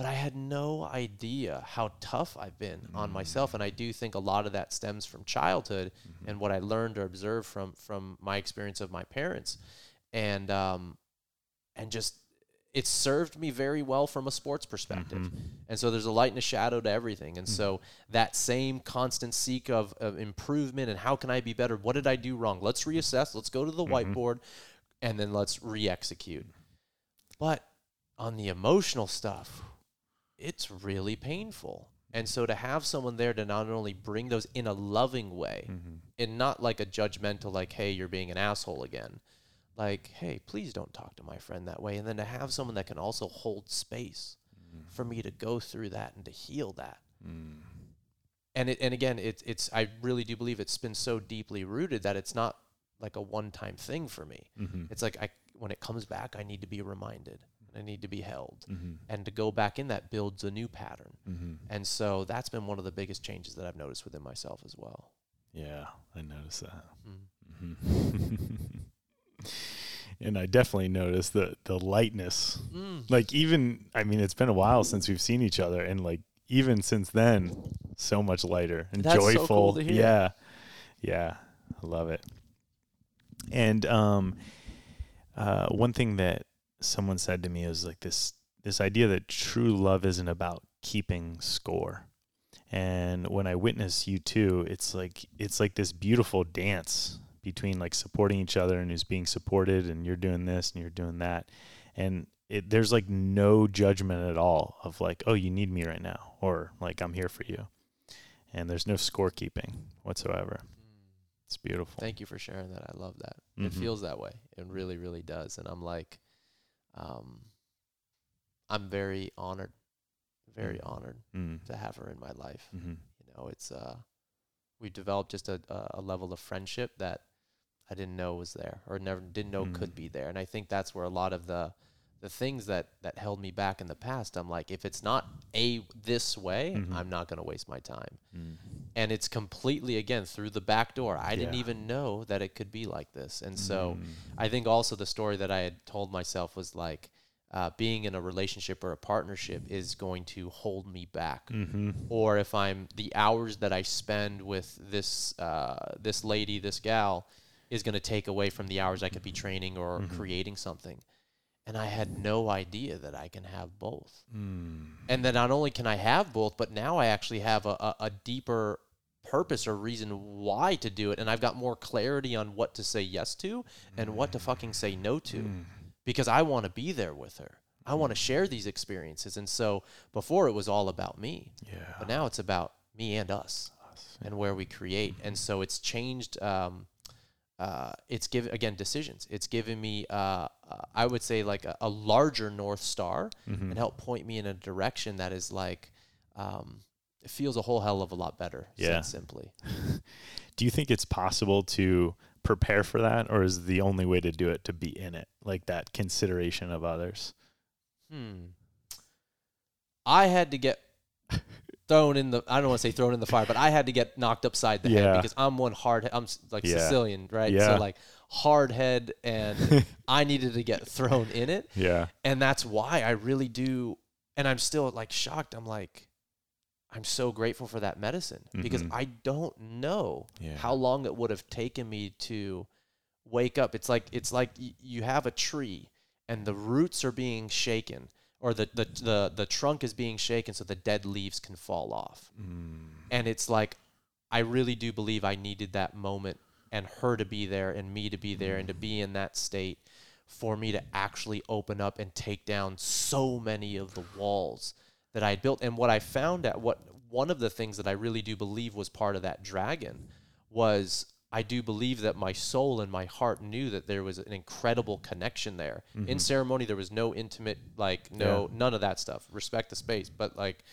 But I had no idea how tough I've been on mm. myself. And I do think a lot of that stems from childhood mm-hmm. and what I learned or observed from from my experience of my parents. And um and just it served me very well from a sports perspective. Mm-hmm. And so there's a light and a shadow to everything. And mm. so that same constant seek of, of improvement and how can I be better? What did I do wrong? Let's reassess. Let's go to the mm-hmm. whiteboard and then let's re-execute. But on the emotional stuff, it's really painful. And so to have someone there to not only bring those in a loving way mm-hmm. and not like a judgmental, like, hey, you're being an asshole again. Like, hey, please don't talk to my friend that way. And then to have someone that can also hold space mm-hmm. for me to go through that and to heal that. Mm. And it, and again, it's it's I really do believe it's been so deeply rooted that it's not like a one time thing for me. Mm-hmm. It's like I when it comes back, I need to be reminded and I need to be held. And to go back in that builds a new pattern. And so that's been one of the biggest changes that I've noticed within myself as well. Yeah, I noticed that. Mm. [LAUGHS] and I definitely noticed the the lightness. Mm. Like even I mean it's been a while since we've seen each other and like even since then so much lighter and That's so joyful. cool to hear. Yeah. Yeah. I love it. And um uh one thing that someone said to me it was like this this idea that true love isn't about keeping score. And when I witness you two, it's like it's like this beautiful dance between like supporting each other and who's being supported and you're doing this and you're doing that. And it, there's like no judgment at all of like, oh, you need me right now or like I'm here for you. And there's no scorekeeping whatsoever. It's beautiful. Thank you for sharing that. I love that. Mhm. It feels that way. It really, really does. And I'm like, um, I'm very honored, very Mm. honored Mm. to have her in my life. hmm You know, it's uh, we developed just a, a level of friendship that I didn't know was there or never didn't know could Mm. be there. And I think that's where a lot of the the things that that held me back in the past. I'm like, if it's not a this way, Mhm. I'm not going to waste my time. Mm. And it's completely again through the back door. I didn't even know that it could be like this. And so Mm. I think also the story that I had told myself was like, uh, being in a relationship or a partnership is going to hold me back, Mm-hmm. or if I'm the hours that I spend with this uh, this lady, this gal, is going to take away from the hours I could be training or Mhm. creating something. And I had no idea that I can have both. Mm. And that not only can I have both, but now I actually have a, a, a deeper purpose or reason why to do it. And I've got more clarity on what to say yes to and what to fucking say no to Mm. because I want to be there with her. I want to share these experiences. And so before it was all about me, Yeah. but now it's about me and us and where we create. And so it's changed. Um, uh, it's given again decisions. It's given me, uh, uh, I would say, like a, a larger north star, Mhm. and help point me in a direction that is like, um, it feels a whole hell of a lot better. Yeah. Said simply. [LAUGHS] Do you think it's possible to prepare for that, or is the only way to do it to be in it, like that consideration of others? Hmm. I had to get [LAUGHS] thrown in the. I don't want to say thrown in the fire, but I had to get knocked upside the Yeah. head because I'm one hard. I'm like Yeah. Sicilian, right? Yeah. So like hard head, and [LAUGHS] I needed to get thrown in it, Yeah. and that's why I really do. And I'm still like shocked. I'm like, I'm so grateful for that medicine because Mhm. I don't know Yeah. how long it would have taken me to wake up. It's like it's like y- you have a tree and the roots are being shaken or the, the the the trunk is being shaken so the dead leaves can fall off. Mm. And it's like I really do believe I needed that moment and her to be there and me to be there and to be in that state for me to actually open up and take down so many of the walls that I had built. And what I found at what one of the things that I really do believe was part of that dragon was I do believe that my soul and my heart knew that there was an incredible connection there. In mm-hmm. ceremony, there was no intimate, like, no, none of that stuff. Respect the space. But, like,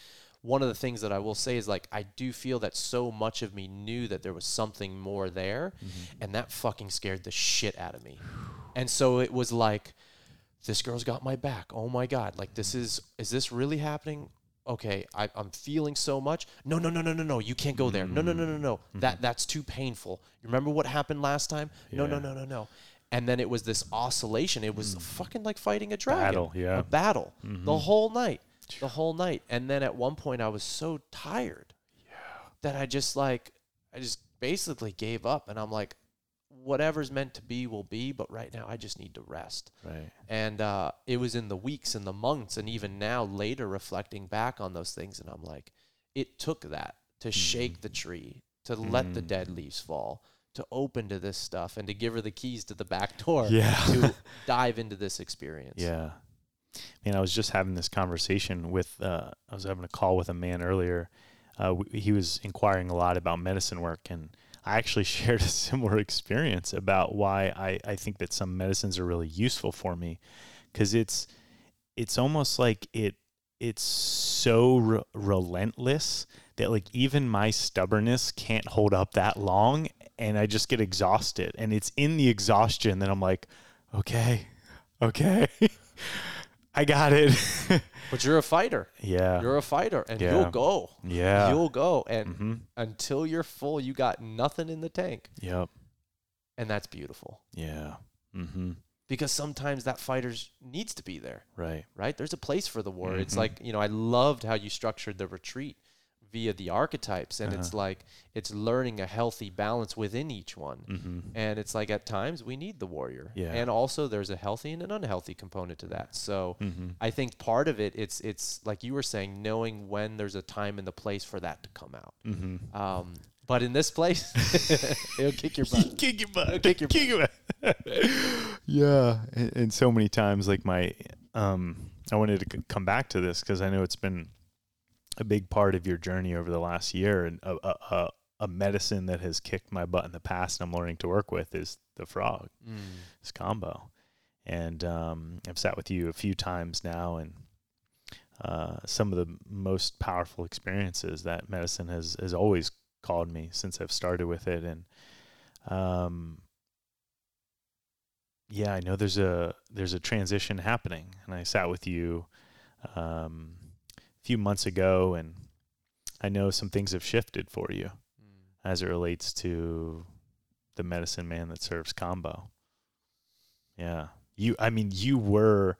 one of the things that I will say is, like, I do feel that so much of me knew that there was something more there. Mm-hmm. And that fucking scared the shit out of me. And so it was like, this girl's got my back. Oh my God. Like, this is, is this really happening? Okay, I, I'm feeling so much. No, no, no, no, no, no. You can't go there. No, no, no, no, no. Mm-hmm. That that's too painful. You remember what happened last time? No, no, Yeah. no, no, no. And then it was this oscillation. It was mm. fucking like fighting a dragon. Battle, yeah. A battle. Mm-hmm. The whole night. The whole night. And then at one point I was so tired that I just like I just basically gave up and I'm like, whatever's meant to be will be, but right now I just need to rest. Right. And uh, it was in the weeks and the months, and even now, later reflecting back on those things, and I'm like, it took that to shake the tree, to let the Mm. dead leaves fall, to open to this stuff, and to give her the keys to the back door [LAUGHS] Yeah. to dive into this experience. Yeah. Man, I was just having this conversation with, uh, I was having a call with a man earlier. Uh, w- he was inquiring a lot about medicine work, and I actually [LAUGHS] shared a similar experience about why I, I think that some medicines are really useful for me because it's it's almost like it it's so re- relentless that like even my stubbornness can't hold up that long and I just get exhausted and it's in the exhaustion that I'm like okay okay [LAUGHS] I got it [LAUGHS] But you're a fighter. yeah You're a fighter, and Yeah. you'll go. yeah You'll go, and hmm until you're full, you got nothing in the tank, yep and that's beautiful. yeah mm-hmm Because sometimes that fighter needs to be there. right right? There's a place for the war. It's Mhm. like, you know, I loved how you structured the retreat via the archetypes. And it's Uh-huh. like, it's learning a healthy balance within each one. mm-hmm And it's like at times we need the warrior. Yeah. And also there's a healthy and an unhealthy component to that. So mm-hmm I think part of it, it's, it's like you were saying, knowing when there's a time and the place for that to come out. mm-hmm Um, but in this place, [LAUGHS] it'll kick your butt. [LAUGHS] kick your butt. Kick your kick your butt. [LAUGHS] yeah, and, and so many times, like my, um, I wanted to c- come back to this because I know it's been a big part of your journey over the last year, and a, a, a, a medicine that has kicked my butt in the past, and I'm learning to work with is the frog, Mm. this Kambo, and um, I've sat with you a few times now, and. Uh, some of the most powerful experiences that medicine has has always called me since I've started with it, and um, yeah, I know there's a there's a transition happening, and I sat with you um, few months ago, and I know some things have shifted for you Mm. as it relates to the medicine man that serves Kambo. Yeah, you. I mean, you were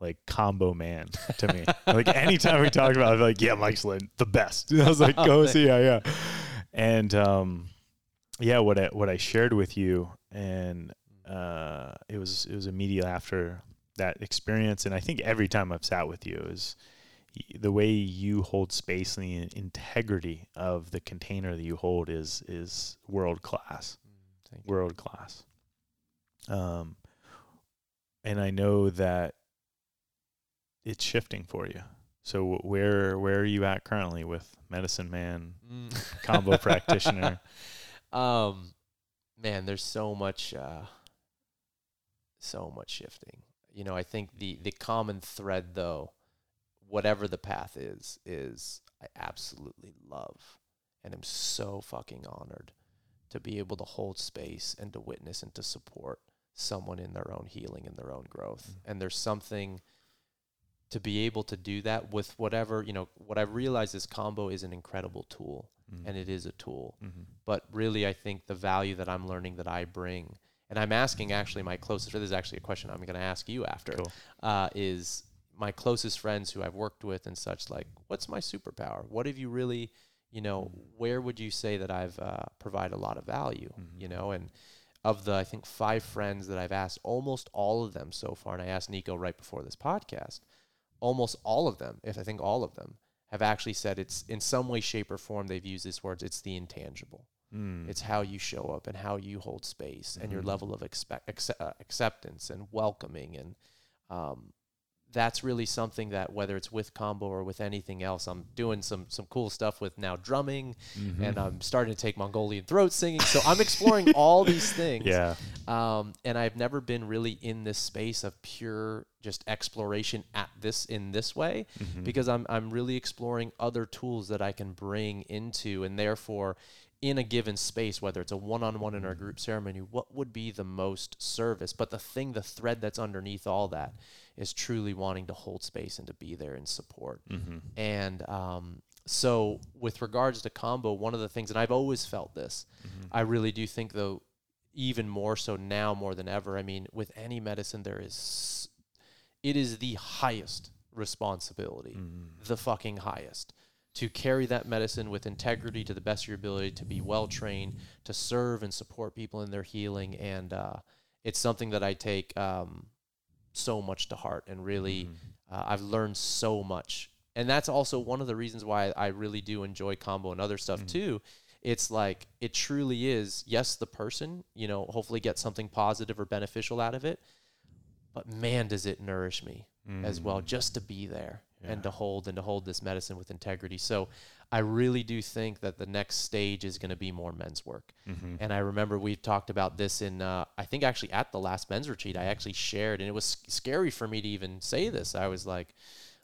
like Kambo man to me. [LAUGHS] like anytime we talk about, it, like, yeah, Mike's Slynn, the best. [LAUGHS] I was like, go see, yeah, yeah. And um, yeah, what I what I shared with you, and uh, it was it was immediately after that experience, and I think every time I've sat with you is the way you hold space and the integrity of the container that you hold is is world class, Mm, world class. Um, and I know that it's shifting for you. So where where are you at currently with medicine man Mm. [LAUGHS] Kambo practitioner? [LAUGHS] Um, man, there's so much, uh, so much shifting. You know, I think the the common thread, though, whatever the path is, is I absolutely love, and am so fucking honored to be able to hold space and to witness and to support someone in their own healing and their own growth. Mm. And there's something to be able to do that with whatever you know. What I've realized is Kambo is an incredible tool, Mm. and it is a tool Mhm. but really I think the value that I'm learning that I bring, and I'm asking actually my closest. This is actually a question I'm going to ask you after. Cool. Uh, is my closest friends who I've worked with and such like, what's my superpower? What have you really, you know, where would you say that I've uh, provided a lot of value? Mhm. You know, and of the I think five friends that I've asked, almost all of them so far, and I asked Nico right before this podcast, almost all of them, if I think all of them, have actually said it's in some way, shape, or form they've used these words. It's the intangible. Mm. It's how you show up and how you hold space and your Mhm. level of expect, uh, acceptance and welcoming. And um, that's really something that whether it's with Kambo or with anything else, I'm doing some some cool stuff with now drumming Mhm. and I'm starting to take Mongolian throat singing. So I'm exploring [LAUGHS] all these things. yeah. Um, and I've never been really in this space of pure just exploration at this in this way Mhm. because I'm I'm really exploring other tools that I can bring into and therefore in a given space whether it's a one-on-one in our group ceremony what would be the most service but the thing the thread that's underneath all that is truly wanting to hold space and to be there and support Mhm. and um, so with regards to Kambo one of the things and I've always felt this Mhm. I really do think though even more so now more than ever I mean with any medicine there is it is the highest responsibility Mhm. the fucking highest to carry that medicine with integrity to the best of your ability to be well trained to serve and support people in their healing and uh, it's something that i take um, so much to heart and really Mhm. uh, i've learned so much and that's also one of the reasons why i really do enjoy Kambo and other stuff Mhm. too it's like it truly is yes the person you know hopefully get something positive or beneficial out of it but man does it nourish me as well Mm. just to be there and to hold and to hold this medicine with integrity. So i really do think that the next stage is going to be more men's work. Mhm. and i remember we talked about this in uh, i think actually at the last men's retreat i actually shared and it was scary for me to even say this. I was like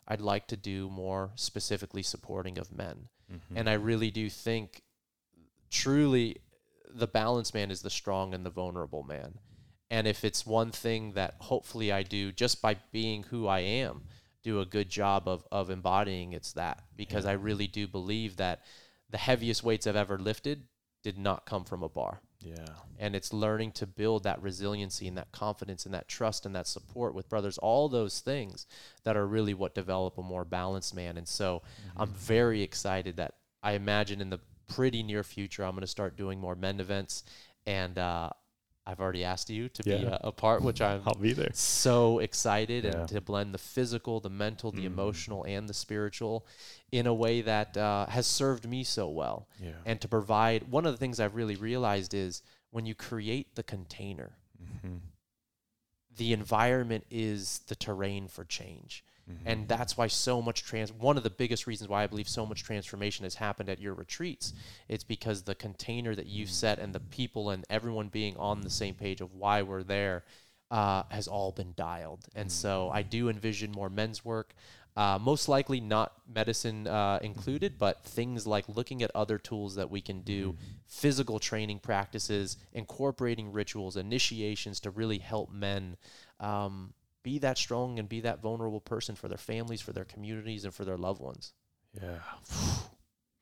i'd like to do more specifically supporting of men. Mhm. and i really do think truly the balanced man is the strong and the vulnerable man. And if it's one thing that hopefully i do just by being who i am do a good job of, of embodying it's that because Yeah. i really do believe that the heaviest weights i've ever lifted did not come from a bar yeah. and it's learning to build that resiliency and that confidence and that trust and that support with brothers all those things that are really what develop a more balanced man and so i'm Mm-hmm. very excited that i imagine in the pretty near future i'm going to start doing more men events and uh, i've already asked you to be a, a part which i'm [LAUGHS] I'll be there. so excited Yeah. and to blend the physical, the mental, the Mhm. emotional, and the spiritual in a way that uh, has served me so well. Yeah. And to provide one of the things I've really realized is when you create the container, Mhm. the environment is the terrain for change. Mhm. And that's why so much trans one of the biggest reasons why I believe so much transformation has happened at your retreats. It's because the container that you've set and the people and everyone being on the same page of why we're there uh, has all been dialed. And so I do envision more men's work. Uh, most likely not medicine uh, included, but things like looking at other tools that we can do, physical training practices, incorporating rituals, initiations to really help men um, be that strong and be that vulnerable person for their families, for their communities, and for their loved ones. Yeah. [SIGHS]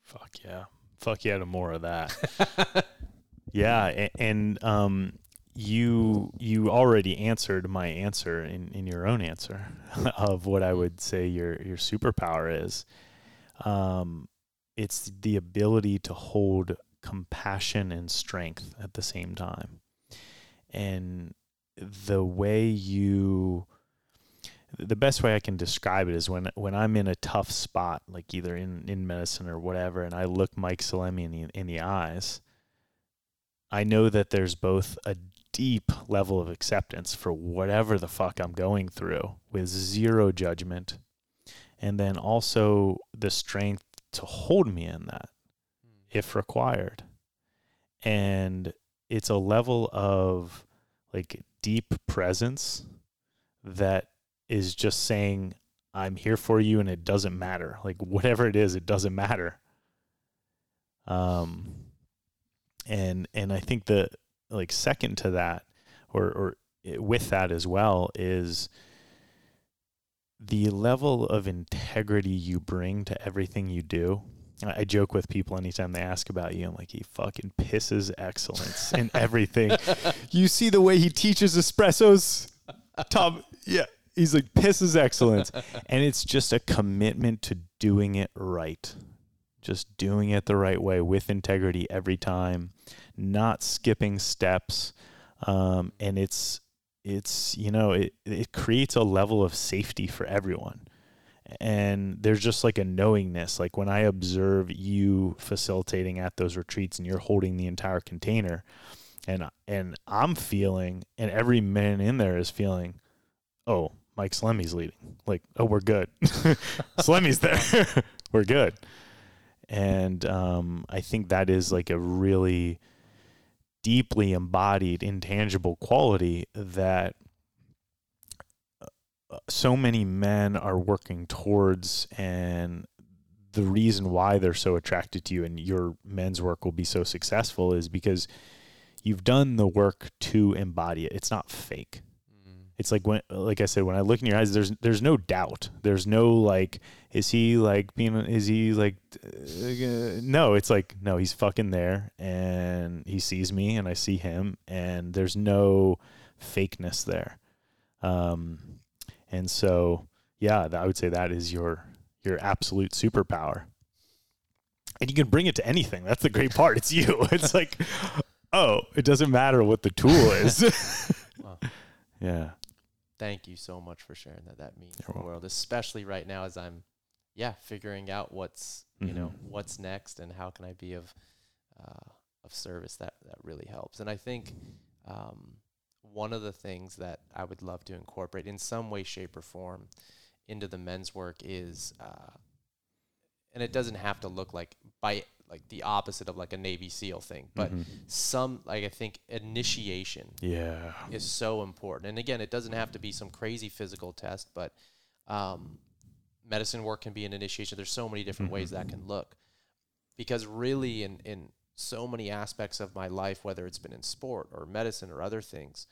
Fuck yeah. Fuck yeah to more of that. [LAUGHS] yeah. And, and um, you you already answered my answer in, in your own answer [LAUGHS] of what I would say your your superpower is. Um, it's the ability to hold compassion and strength at the same time, and the way you the best way I can describe it is when when I'm in a tough spot, like either in, in medicine or whatever, and I look Mike Salemi in the in the eyes, I know that there's both a deep level of acceptance for whatever the fuck I'm going through with zero judgment, and then also the strength to hold me in that hmm. if required. And it's a level of like deep presence that is just saying I'm here for you and it doesn't matter. Like whatever it is, it doesn't matter. Um and and I think the like second to that or or with that as well is the level of integrity you bring to everything you do. I joke with people anytime they ask about you. I'm like, he fucking pisses excellence in [LAUGHS] everything. you see the way he teaches espressos, Tom. Yeah, he's like pisses excellence, and it's just a commitment to doing it right, just doing it the right way with integrity every time, not skipping steps, um, and it's it's you know it it creates a level of safety for everyone. And there's just like a knowingness. Like when i observe you facilitating at those retreats and you're holding the entire container and and i'm feeling and every man in there is feeling oh mike Salemi's leading like oh we're good. [LAUGHS] Salemi's there. [LAUGHS] We're good. And um, i think that is like a really deeply embodied intangible quality that uh, so many men are working towards and the reason why they're so attracted to you and your men's work will be so successful is because you've done the work to embody it. It's not fake it's like when like I said when I look in your eyes there's there's no doubt. There's no like is he like being is he like uh, no it's like no he's fucking there and he sees me and I see him and there's no fakeness there. Um and so yeah I would say that is your your absolute superpower. And you can bring it to anything. That's the great part. It's you. [LAUGHS] It's like oh it doesn't matter what the tool is. [LAUGHS] Yeah thank you so much for sharing that. That means the world, especially right now as I'm, yeah, figuring out what's mm-hmm. you know mm-hmm. what's next and how can I be of uh, of service. That that really helps. And I think um, one of the things that I would love to incorporate in some way, shape, or form into the men's work is, uh, and it doesn't have to look like by like the opposite of like a Navy SEAL thing. But mm-hmm. some like I think initiation yeah is so important. And again, it doesn't have to be some crazy physical test, but um, medicine work can be an initiation. There's so many different mm-hmm. ways that can look. Because really in in so many aspects of my life, whether it's been in sport or medicine or other things,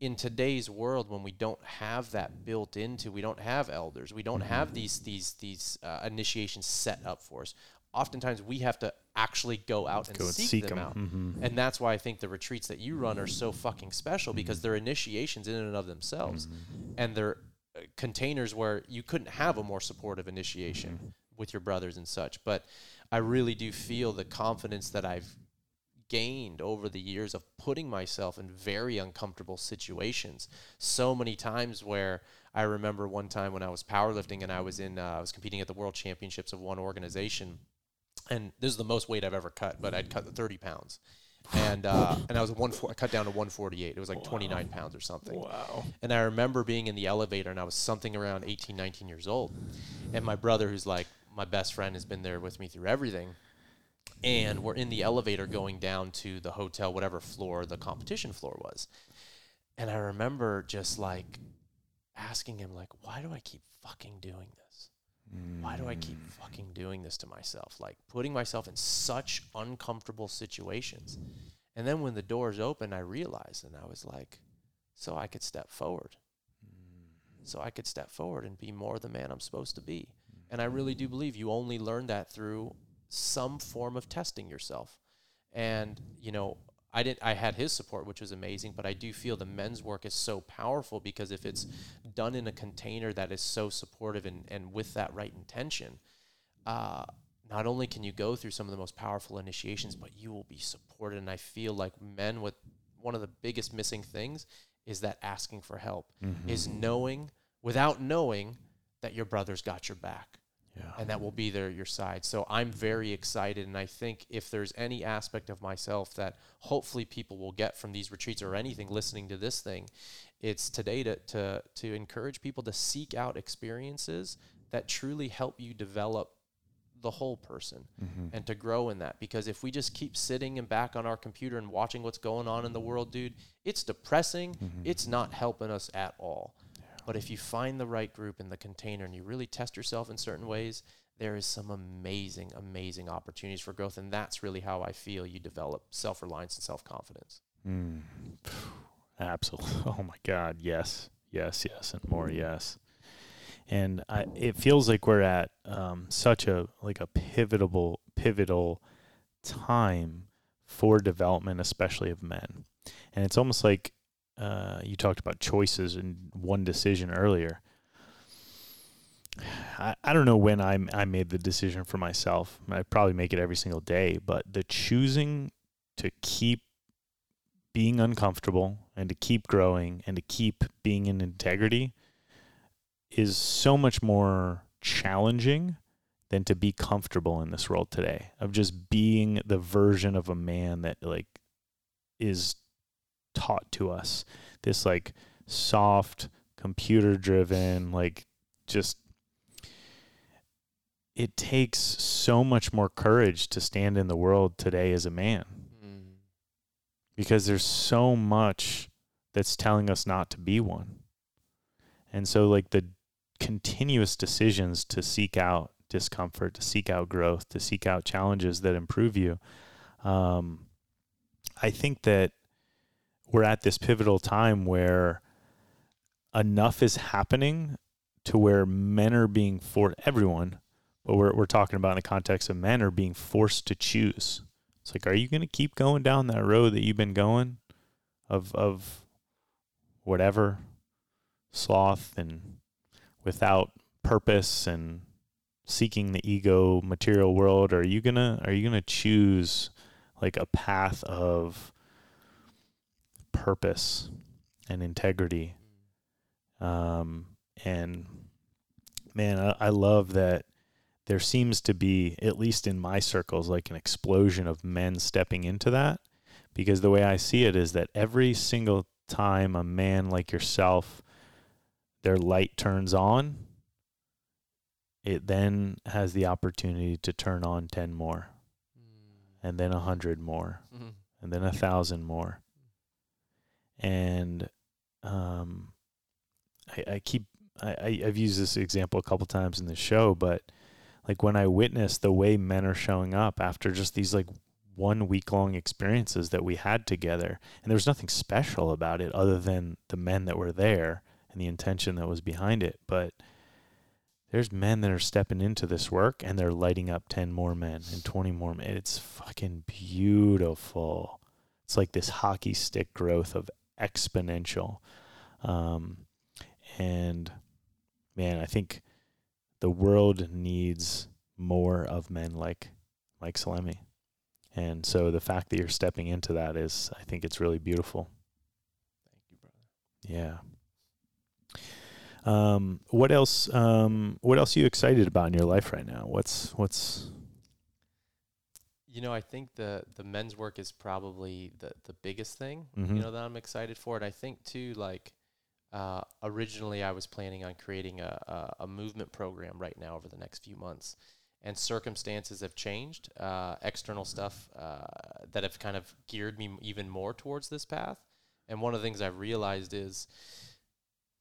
in today's world when we don't have that built into we don't have elders we don't mm-hmm. have these these these uh, initiations set up for us oftentimes we have to actually go out and, go seek, seek, them, them. out. Mm-hmm. And that's why I think the retreats that you run are so fucking special because mm-hmm. they're initiations in and of themselves. Mm-hmm. And they're uh, containers where you couldn't have a more supportive initiation mm-hmm. with your brothers and such. But I really do feel the confidence that I've gained over the years of putting myself in very uncomfortable situations. So many times where I remember one time when I was powerlifting and I was in, uh, I was competing at the World Championships of one organization and this is the most weight I've ever cut, but I'd cut 30 pounds. And uh, and I was one I cut down to 148. It was like wow. 29 pounds or something. Wow. And I remember being in the elevator and I was something around 18, 19 years old. And my brother, who's like my best friend, has been there with me through everything. And we're in the elevator going down to the hotel, whatever floor the competition floor was. And I remember just like asking him, like, why do I keep fucking doing Why do I keep mm. fucking doing this to myself? Like putting myself in such uncomfortable situations. And then when the doors opened, I realized and I was like, so I could step forward. So I could step forward and be more the man I'm supposed to be. And I really do believe you only learn that through some form of testing yourself. And, you know, I didn't I had his support which was amazing but I do feel the men's work is so powerful because if it's done in a container that is so supportive and, and with that right intention uh, not only can you go through some of the most powerful initiations but you will be supported and I feel like men with one of the biggest missing things is that asking for help Mhm. is knowing without knowing that your brother's got your back yeah. and that will be there at your side. So I'm very excited, and I think if there's any aspect of myself that hopefully people will get from these retreats or anything listening to this thing, it's today to to to encourage people to seek out experiences that truly help you develop the whole person Mhm. and to grow in that because if we just keep sitting and back on our computer and watching what's going on in the world dude it's depressing Mhm. it's not helping us at all but if you find the right group in the container and you really test yourself in certain ways, there is some amazing, amazing opportunities for growth. And that's really how I feel you develop self reliance and self confidence. Mm. Absolutely. [LAUGHS] Oh my God. Yes. Yes. Yes. And more. Yes. And I, it feels like we're at um, such a like a pivotal pivotal time for development, especially of men. And it's almost like uh, you talked about choices and one decision earlier. [SIGHS] I, I don't know when I I made the decision for myself. I probably make it every single day, but the choosing to keep being uncomfortable and to keep growing and to keep being in integrity is so much more challenging than to be comfortable in this world today of just being the version of a man that like is taught to us this like soft computer driven like just it takes so much more courage to stand in the world today as a man because there's so much that's telling us not to be one. And so like the continuous decisions to seek out discomfort, to seek out growth, to seek out challenges that improve you. Um, I think that we're at this pivotal time where enough is happening to where men are being for everyone, but we're we're talking about in the context of men are being forced to choose. It's like, are you going to keep going down that road that you've been going of of whatever sloth and without purpose and seeking the ego material world or are you going to are you going to choose like a path of purpose and integrity um and man I, I love that there seems to be, at least in my circles, like an explosion of men stepping into that. Because the way I see it is that every single time a man like yourself, their light turns on, it then has the opportunity to turn on 10 more, and then a 100 more, Mhm. and then a thousand more. And um, I, I keep I, I've used this example a couple times in the show, but like when I witness the way men are showing up after just these like one week long experiences that we had together, and there was nothing special about it other than the men that were there and the intention that was behind it, but. There's men that are stepping into this work and they're lighting up 10 more men and 20 more men. It's fucking beautiful. It's like this hockey stick growth of exponential. Um, and man, I think the world needs more of men like Mike Salemi. And so the fact that you're stepping into that is, I think it's really beautiful. Thank you, brother. Yeah. Um, what else? Um, what else are you excited about in your life right now? What's what's You know, I think the the men's work is probably the the biggest thing. Mhm. You know that I'm excited for, and I think too, like uh, originally I was planning on creating a, a a movement program right now over the next few months, and circumstances have changed, uh, external stuff uh, that have kind of geared me m- even more towards this path. And one of the things I've realized is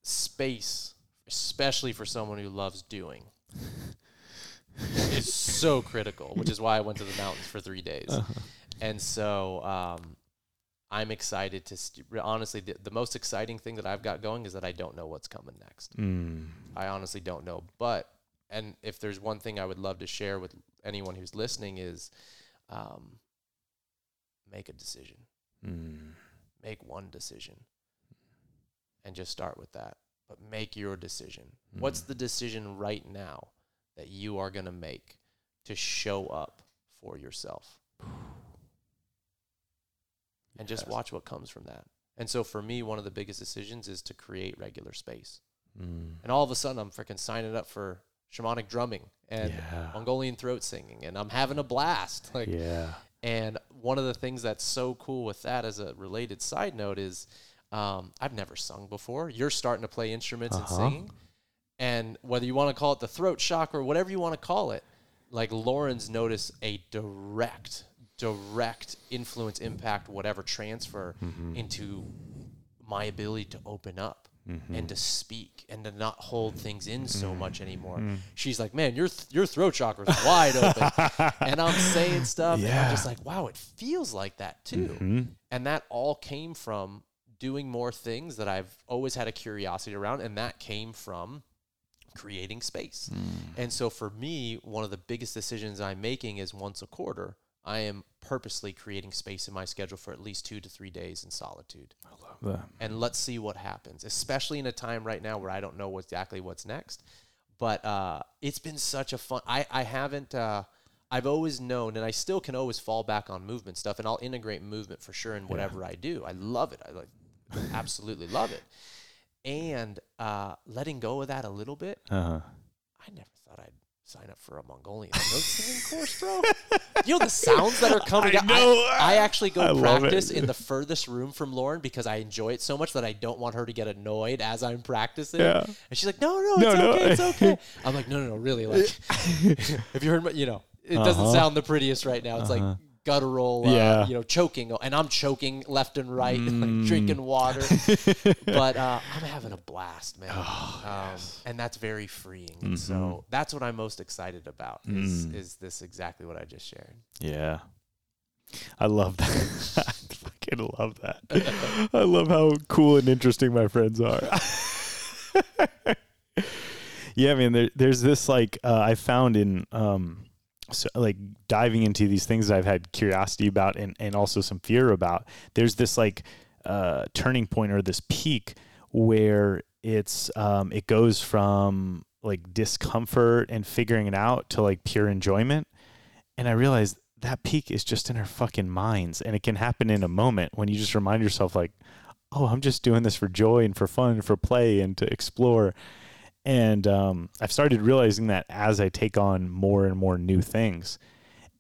space, especially for someone who loves doing, [LAUGHS] is so critical. Which is why I went to the mountains for three days. Uh-huh. And so um, I'm excited to st- honestly, the, the most exciting thing that I've got going is that I don't know what's coming next. Mm. I honestly don't know. But, and if there's one thing I would love to share with anyone who's listening is um, make a decision. Mm. Make one decision and just start with that. But make your decision. Mm. What's the decision right now that you are going to make to show up for yourself? And just watch what comes from that. And so for me, one of the biggest decisions is to create regular space. Mm. And all of a sudden, I'm freaking signing up for shamanic drumming and yeah. Mongolian throat singing, and I'm having a blast. [LAUGHS] Like, yeah. and one of the things that's so cool with that, as a related side note, is um, I've never sung before. You're starting to play instruments Uh-huh. and singing, and whether you want to call it the throat chakra or whatever you want to call it, like Lauren's noticed a direct, direct influence, impact, whatever transfer Mhm. into my ability to open up Mhm. and to speak and to not hold things in so much anymore. Mm. She's like, man, your th- your throat chakra's wide open, [LAUGHS] and I'm saying stuff, and I'm just like, wow, it feels like that too. Mhm. And that all came from doing more things that I've always had a curiosity around, and that came from creating space. Mm. And so for me, one of the biggest decisions I'm making is once a quarter, I am purposely creating space in my schedule for at least two to three days in solitude I love that. and let's see what happens, especially in a time right now where I don't know exactly what's next. But uh, it's been such a fun. I I haven't. Uh, I've always known, and I still can always fall back on movement stuff, and I'll integrate movement for sure in whatever I do. I love it. I like absolutely love it. And uh, letting go of that a little bit, Uh-huh. I never thought I'd sign up for a Mongolian throat singing course, bro. You know the sounds that are coming [LAUGHS] I out. know. I, actually go I practice in the furthest room from Lauren because I enjoy it so much that I don't want her to get annoyed as I'm practicing. Yeah. And she's like, "No, no, No, it's no. okay, it's okay." [LAUGHS] I'm like, "No, no, no, really." Like, [LAUGHS] have you heard? My, you know, it doesn't Uh-huh. sound the prettiest right now. It's Uh-huh. like guttural, uh, Yeah. you know, choking, and I'm choking left and right, [LAUGHS] Mm. like drinking water. [LAUGHS] but uh, I'm having a blast, man. Oh, um, and that's very freeing. Mhm. So that's what I'm most excited about. Is Mm. is this exactly what I just shared? Yeah. I love that. [LAUGHS] I fucking love that. I love how cool and interesting my friends are. yeah, man, there, there's this like uh, I found in um so, like diving into these things that I've had curiosity about and, and also some fear about. There's this like uh, turning point or this peak where it's um, it goes from like discomfort and figuring it out to like pure enjoyment. And I realized that peak is just in our fucking minds and it can happen in a moment when you just remind yourself like, oh, I'm just doing this for joy and for fun and for play and to explore. And um, I've started realizing that as I take on more and more new things,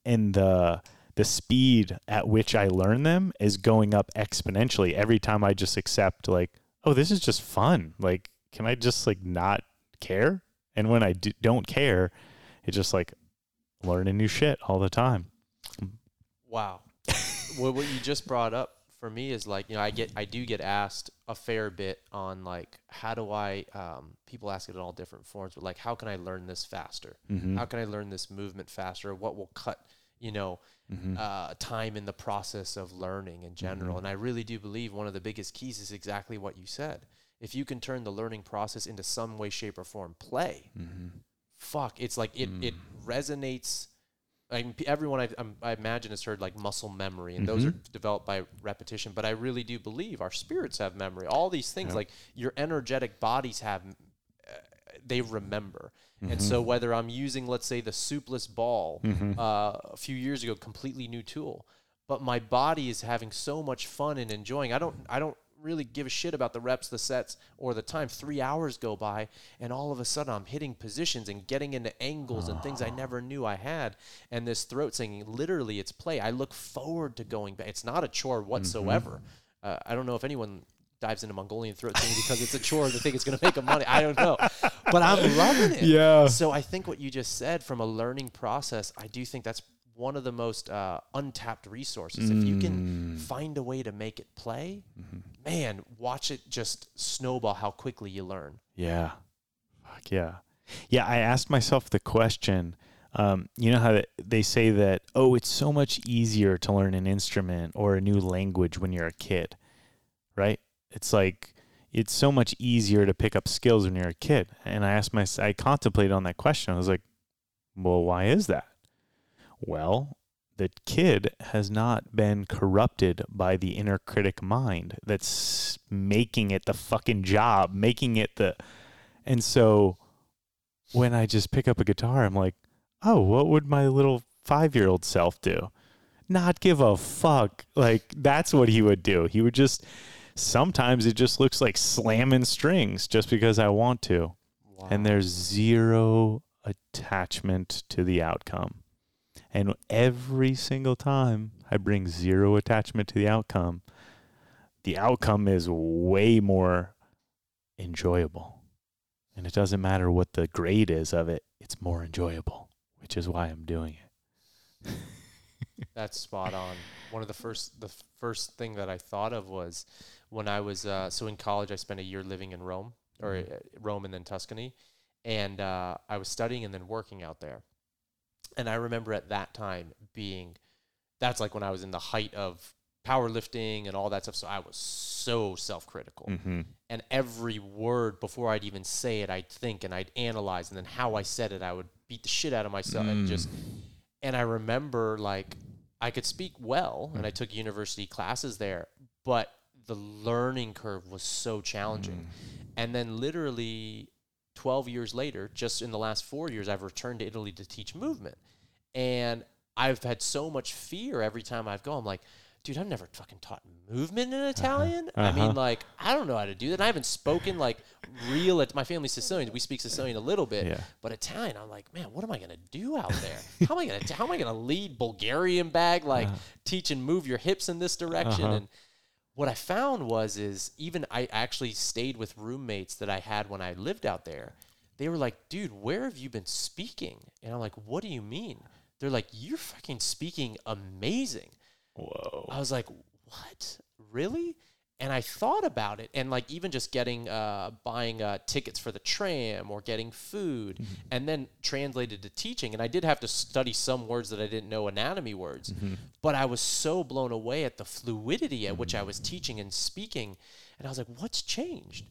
and the the speed at which I learn them is going up exponentially every time I just accept like, oh, this is just fun. Like, can I just like not care? And when I do, don't care, it's just like learning new shit all the time. Wow. [LAUGHS] what what you just brought up for me is like you know I get I do get asked a fair bit on like how do I um, people ask it in all different forms but like how can I learn this faster Mm-hmm. how can I learn this movement faster what will cut you know mm-hmm. uh, time in the process of learning in general. Mhm. And I really do believe one of the biggest keys is exactly what you said. If you can turn the learning process into some way, shape, or form play, mm-hmm. fuck, it's like it, it resonates. I mean, everyone I, I'm- I imagine has heard like muscle memory, and those are developed by repetition. But I really do believe our spirits have memory. All these things, Yep. like your energetic bodies have, uh, they remember. And Mm-hmm. so whether I'm using, let's say, the soupless ball Mhm. uh, a few years ago, completely new tool, but my body is having so much fun and enjoying. I don't, I don't really give a shit about the reps, the sets, or the time. Three hours go by, and all of a sudden I'm hitting positions and getting into angles and things I never knew I had. And this throat singing, literally, it's play. I look forward to going back. It's not a chore whatsoever. Uh, I don't know if anyone dives into Mongolian throat singing because it's a chore to think it's going to make them money. I don't know, but I'm loving it. Yeah. So I think what you just said from a learning process, I do think that's one of the most uh, untapped resources. If you can Mm. find a way to make it play, Mm-hmm. Man, watch it just snowball how quickly you learn. Yeah. Fuck yeah. Yeah, I asked myself the question. Um, you know how they say that, oh, it's so much easier to learn an instrument or a new language when you're a kid, right? It's like it's so much easier to pick up skills when you're a kid. And I asked myself, I contemplated on that question. I was like, well, why is that? Well, the kid has not been corrupted by the inner critic mind that's making it the fucking job, making it the. And so when I just pick up a guitar, I'm like, oh, what would my little five year old self do? Not give a fuck. Like, that's what he would do. He would just, sometimes it just looks like slamming strings just because I want to. Wow. And there's zero attachment to the outcome. And every single time I bring zero attachment to the outcome, the outcome is way more enjoyable. And it doesn't matter what the grade is of it, it's more enjoyable, which is why I'm doing it. [LAUGHS] That's spot on. One of the first the first thing that I thought of was when I was uh, so in college I spent a year living in Rome or Mhm. uh, Rome and then Tuscany and uh, I was studying and then working out there. And I remember at that time being that's like when I was in the height of powerlifting and all that stuff so I was so self-critical Mm-hmm. and every word before I'd even say it, I'd think and I'd analyze, and then how I said it, I would beat the shit out of myself, and Mm. just. And I remember like I could speak well, and I took university classes there, but the learning curve was so challenging. And then literally 12 years later, just in the last four years, I've returned to Italy to teach movement. And I've had so much fear every time I've gone. I'm like, dude, I've never fucking taught movement in Italian. I mean, Uh-huh. like, I don't know how to do that. And I haven't spoken like real. My family's Sicilian. We speak Sicilian a little bit, Yeah. but Italian. I'm like, man, what am I gonna do out there? How am I gonna? How am I gonna lead Bulgarian bag? Like, Uh. teach and move your hips in this direction Uh-huh. and what I found was is even I actually stayed with roommates that I had when I lived out there. They were like, "Dude, where have you been speaking?" And I'm like, "What do you mean?" They're like, "You're fucking speaking amazing." Whoa. I was like, "What? Really?" And I thought about it, and like even just getting, uh, buying uh, tickets for the tram or getting food, and then translated to teaching. And I did have to study some words that I didn't know, anatomy words. But I was so blown away at the fluidity at which I was teaching and speaking, and I was like, "What's changed?"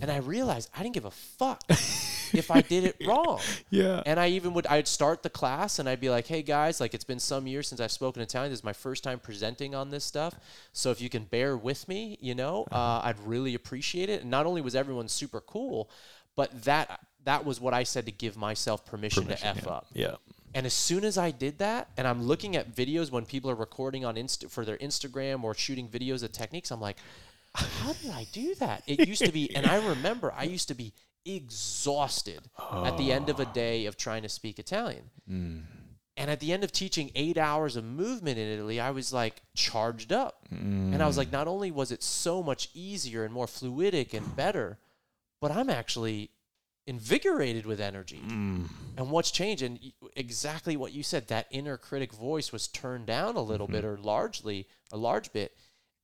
And I realized I didn't give a fuck [LAUGHS] if I did it wrong. Yeah. And I even would I'd start the class and I'd be like, "Hey guys, like it's been some years since I've spoken Italian. This is my first time presenting on this stuff. So if you can bear with me, you know, uh, I'd really appreciate it." And not only was everyone super cool, but that that was what I said to give myself permission, to f yeah. up. Yeah. And as soon as I did that, and I'm looking at videos when people are recording on Insta for their Instagram or shooting videos of techniques, I'm like, how did I do that? It used to be, and I remember I used to be exhausted at the end of a day of trying to speak Italian. Mm. And at the end of teaching eight hours of movement in Italy, I was like charged up. And I was like, not only was it so much easier and more fluidic and better, but I'm actually invigorated with energy. Mm. And what's changed, and exactly what you said, that inner critic voice was turned down a little bit or largely, a large bit.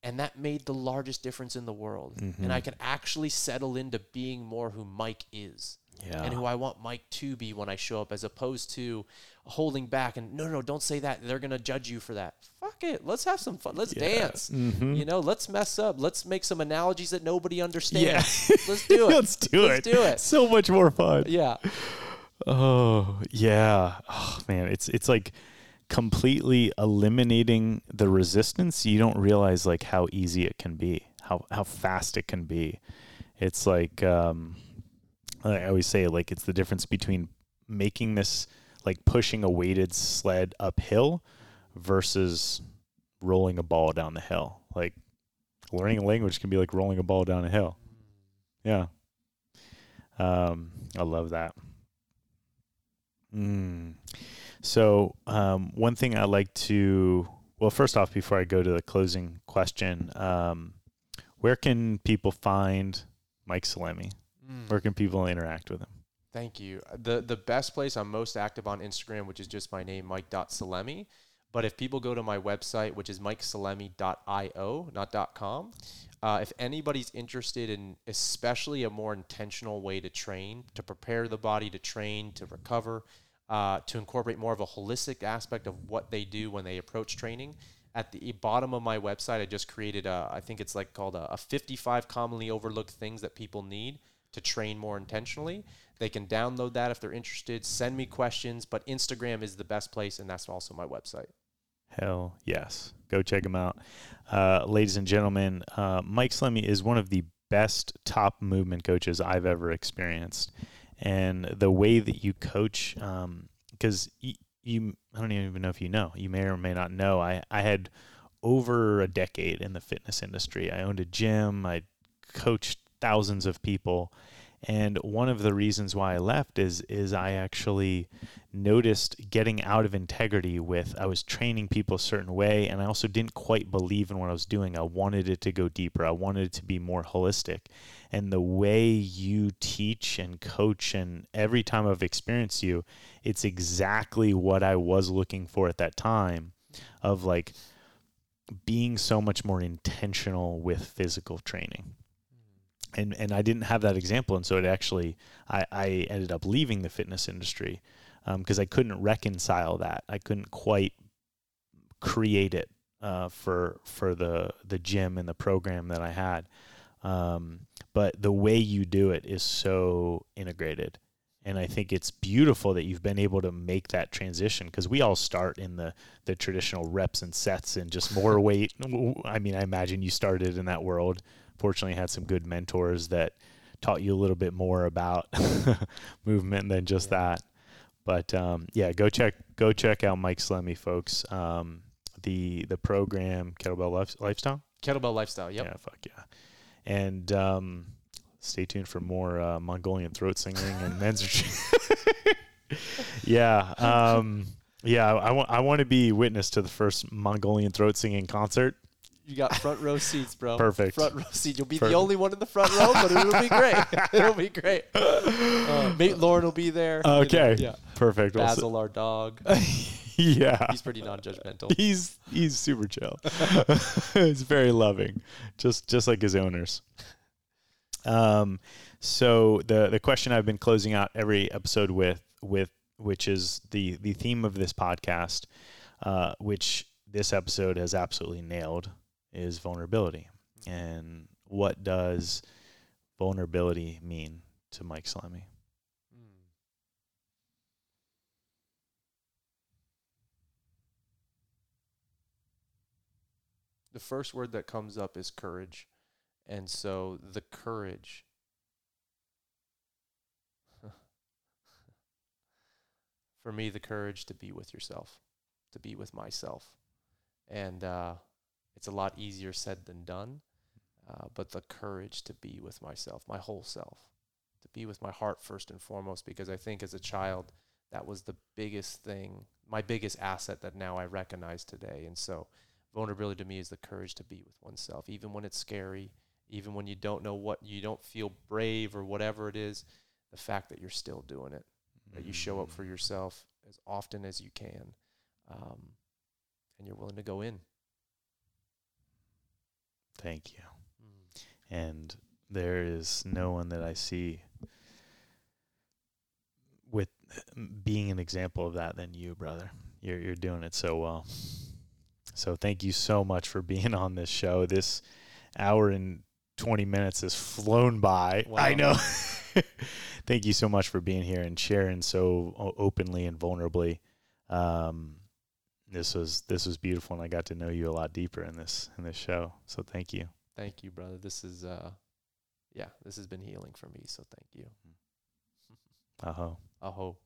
And that made the largest difference in the world. And I can actually settle into being more who Mike is Yeah. and who I want Mike to be when I show up, as opposed to holding back and no, no, don't say that. They're gonna judge you for that. Fuck it. Let's have some fun. Let's dance. Mhm. You know, let's mess up. Let's make some analogies that nobody understands. Yeah. [LAUGHS] Let's do [LAUGHS] it. Let's do it. Let's it. do it. [LAUGHS] So much more fun. Yeah. Oh, yeah. Oh, man, it's it's like completely eliminating the resistance. You don't realize like how easy it can be, how how fast it can be. It's like um I always say like it's the difference between making this like pushing a weighted sled uphill versus rolling a ball down the hill. Like learning a language can be like rolling a ball down a hill. Yeah. Um, I love that. Mm. So, um, one thing I like to, well, first off, before I go to the closing question, um, where can people find Mike Salemi? Mm. Where can people interact with him? Thank you. The the best place I'm most active on Instagram, which is just my name, Mike.Salemi. But if people go to my website, which is MikeSalemi.io, not .com, uh, if anybody's interested in especially a more intentional way to train, to prepare the body to train, to recover, uh, to incorporate more of a holistic aspect of what they do when they approach training, at the bottom of my website, I just created a, I think it's like called a, a 55 commonly overlooked things that people need to train more intentionally. They can download that if they're interested. Send me questions, but Instagram is the best place, and that's also my website. Hell yes. Go check them out. Uh, ladies and gentlemen, uh, Mike Salemi is one of the best top movement coaches I've ever experienced. And the way that you coach, because um, y- you, I don't even know if you know, you may or may not know, I, I had over a decade in the fitness industry. I owned a gym, I coached thousands of people and one of the reasons why I left is is I actually noticed getting out of integrity with I was training people a certain way and I also didn't quite believe in what I was doing. I wanted it to go deeper. I wanted it to be more holistic. And the way you teach and coach and every time I've experienced you, it's exactly what I was looking for at that time of like being so much more intentional with physical training and and I didn't have that example, and so it actually I, I ended up leaving the fitness industry because um, I couldn't reconcile that. I couldn't quite create it uh, for for the the gym and the program that I had. Um, but the way you do it is so integrated, and I think it's beautiful that you've been able to make that transition because we all start in the the traditional reps and sets and just more [LAUGHS] weight. I mean, I imagine you started in that world fortunately had some good mentors that taught you a little bit more about [LAUGHS] movement than just yeah. that. But um, yeah, go check go check out Mike Salemi, folks. Um, the the program Kettlebell Life, Lifestyle. Kettlebell Lifestyle. Yep. Yeah. Fuck yeah. And um, stay tuned for more uh, Mongolian throat singing and [LAUGHS] men's retreat. [LAUGHS] yeah. Um, yeah. I, want I want to be witness to the first Mongolian throat singing concert you got front row seats, bro. Perfect. Front row seat. You'll be Perfect. the only one in the front row, but it'll be great. [LAUGHS] it'll be great. Uh, mate Lauren will be there. Okay. yeah. Perfect. Basil, our dog. Yeah. He's pretty non-judgmental. He's he's super chill. [LAUGHS] [LAUGHS] he's very loving, just just like his owners. Um, so the the question I've been closing out every episode with with which is the the theme of this podcast, uh, which this episode has absolutely nailed is vulnerability. And what does vulnerability mean to Mike Salemi? The first word that comes up is courage. And so the courage [LAUGHS] for me the courage to be with yourself, to be with myself. And uh, it's a lot easier said than done. Uh, but the courage to be with myself, my whole self, to be with my heart first and foremost, because I think as a child, that was the biggest thing, my biggest asset that now I recognize today. And so, vulnerability to me is the courage to be with oneself, even when it's scary, even when you don't know what, you don't feel brave or whatever it is, the fact that you're still doing it, mm-hmm. that you show up for mm. yourself as often as you can, um, and you're willing to go in Thank you. Mm. And there is no one that I see with being an example of that than you, brother. You're you're doing it so well. So thank you so much for being on this show. This hour and 20 minutes has flown by. Wow. I know. [LAUGHS] thank you so much for being here and sharing so openly and vulnerably. Um, this was this was beautiful and I got to know you a lot deeper in this in this show. So thank you. Thank you, brother. This is uh yeah, this has been healing for me, so thank you. Aho. Aho.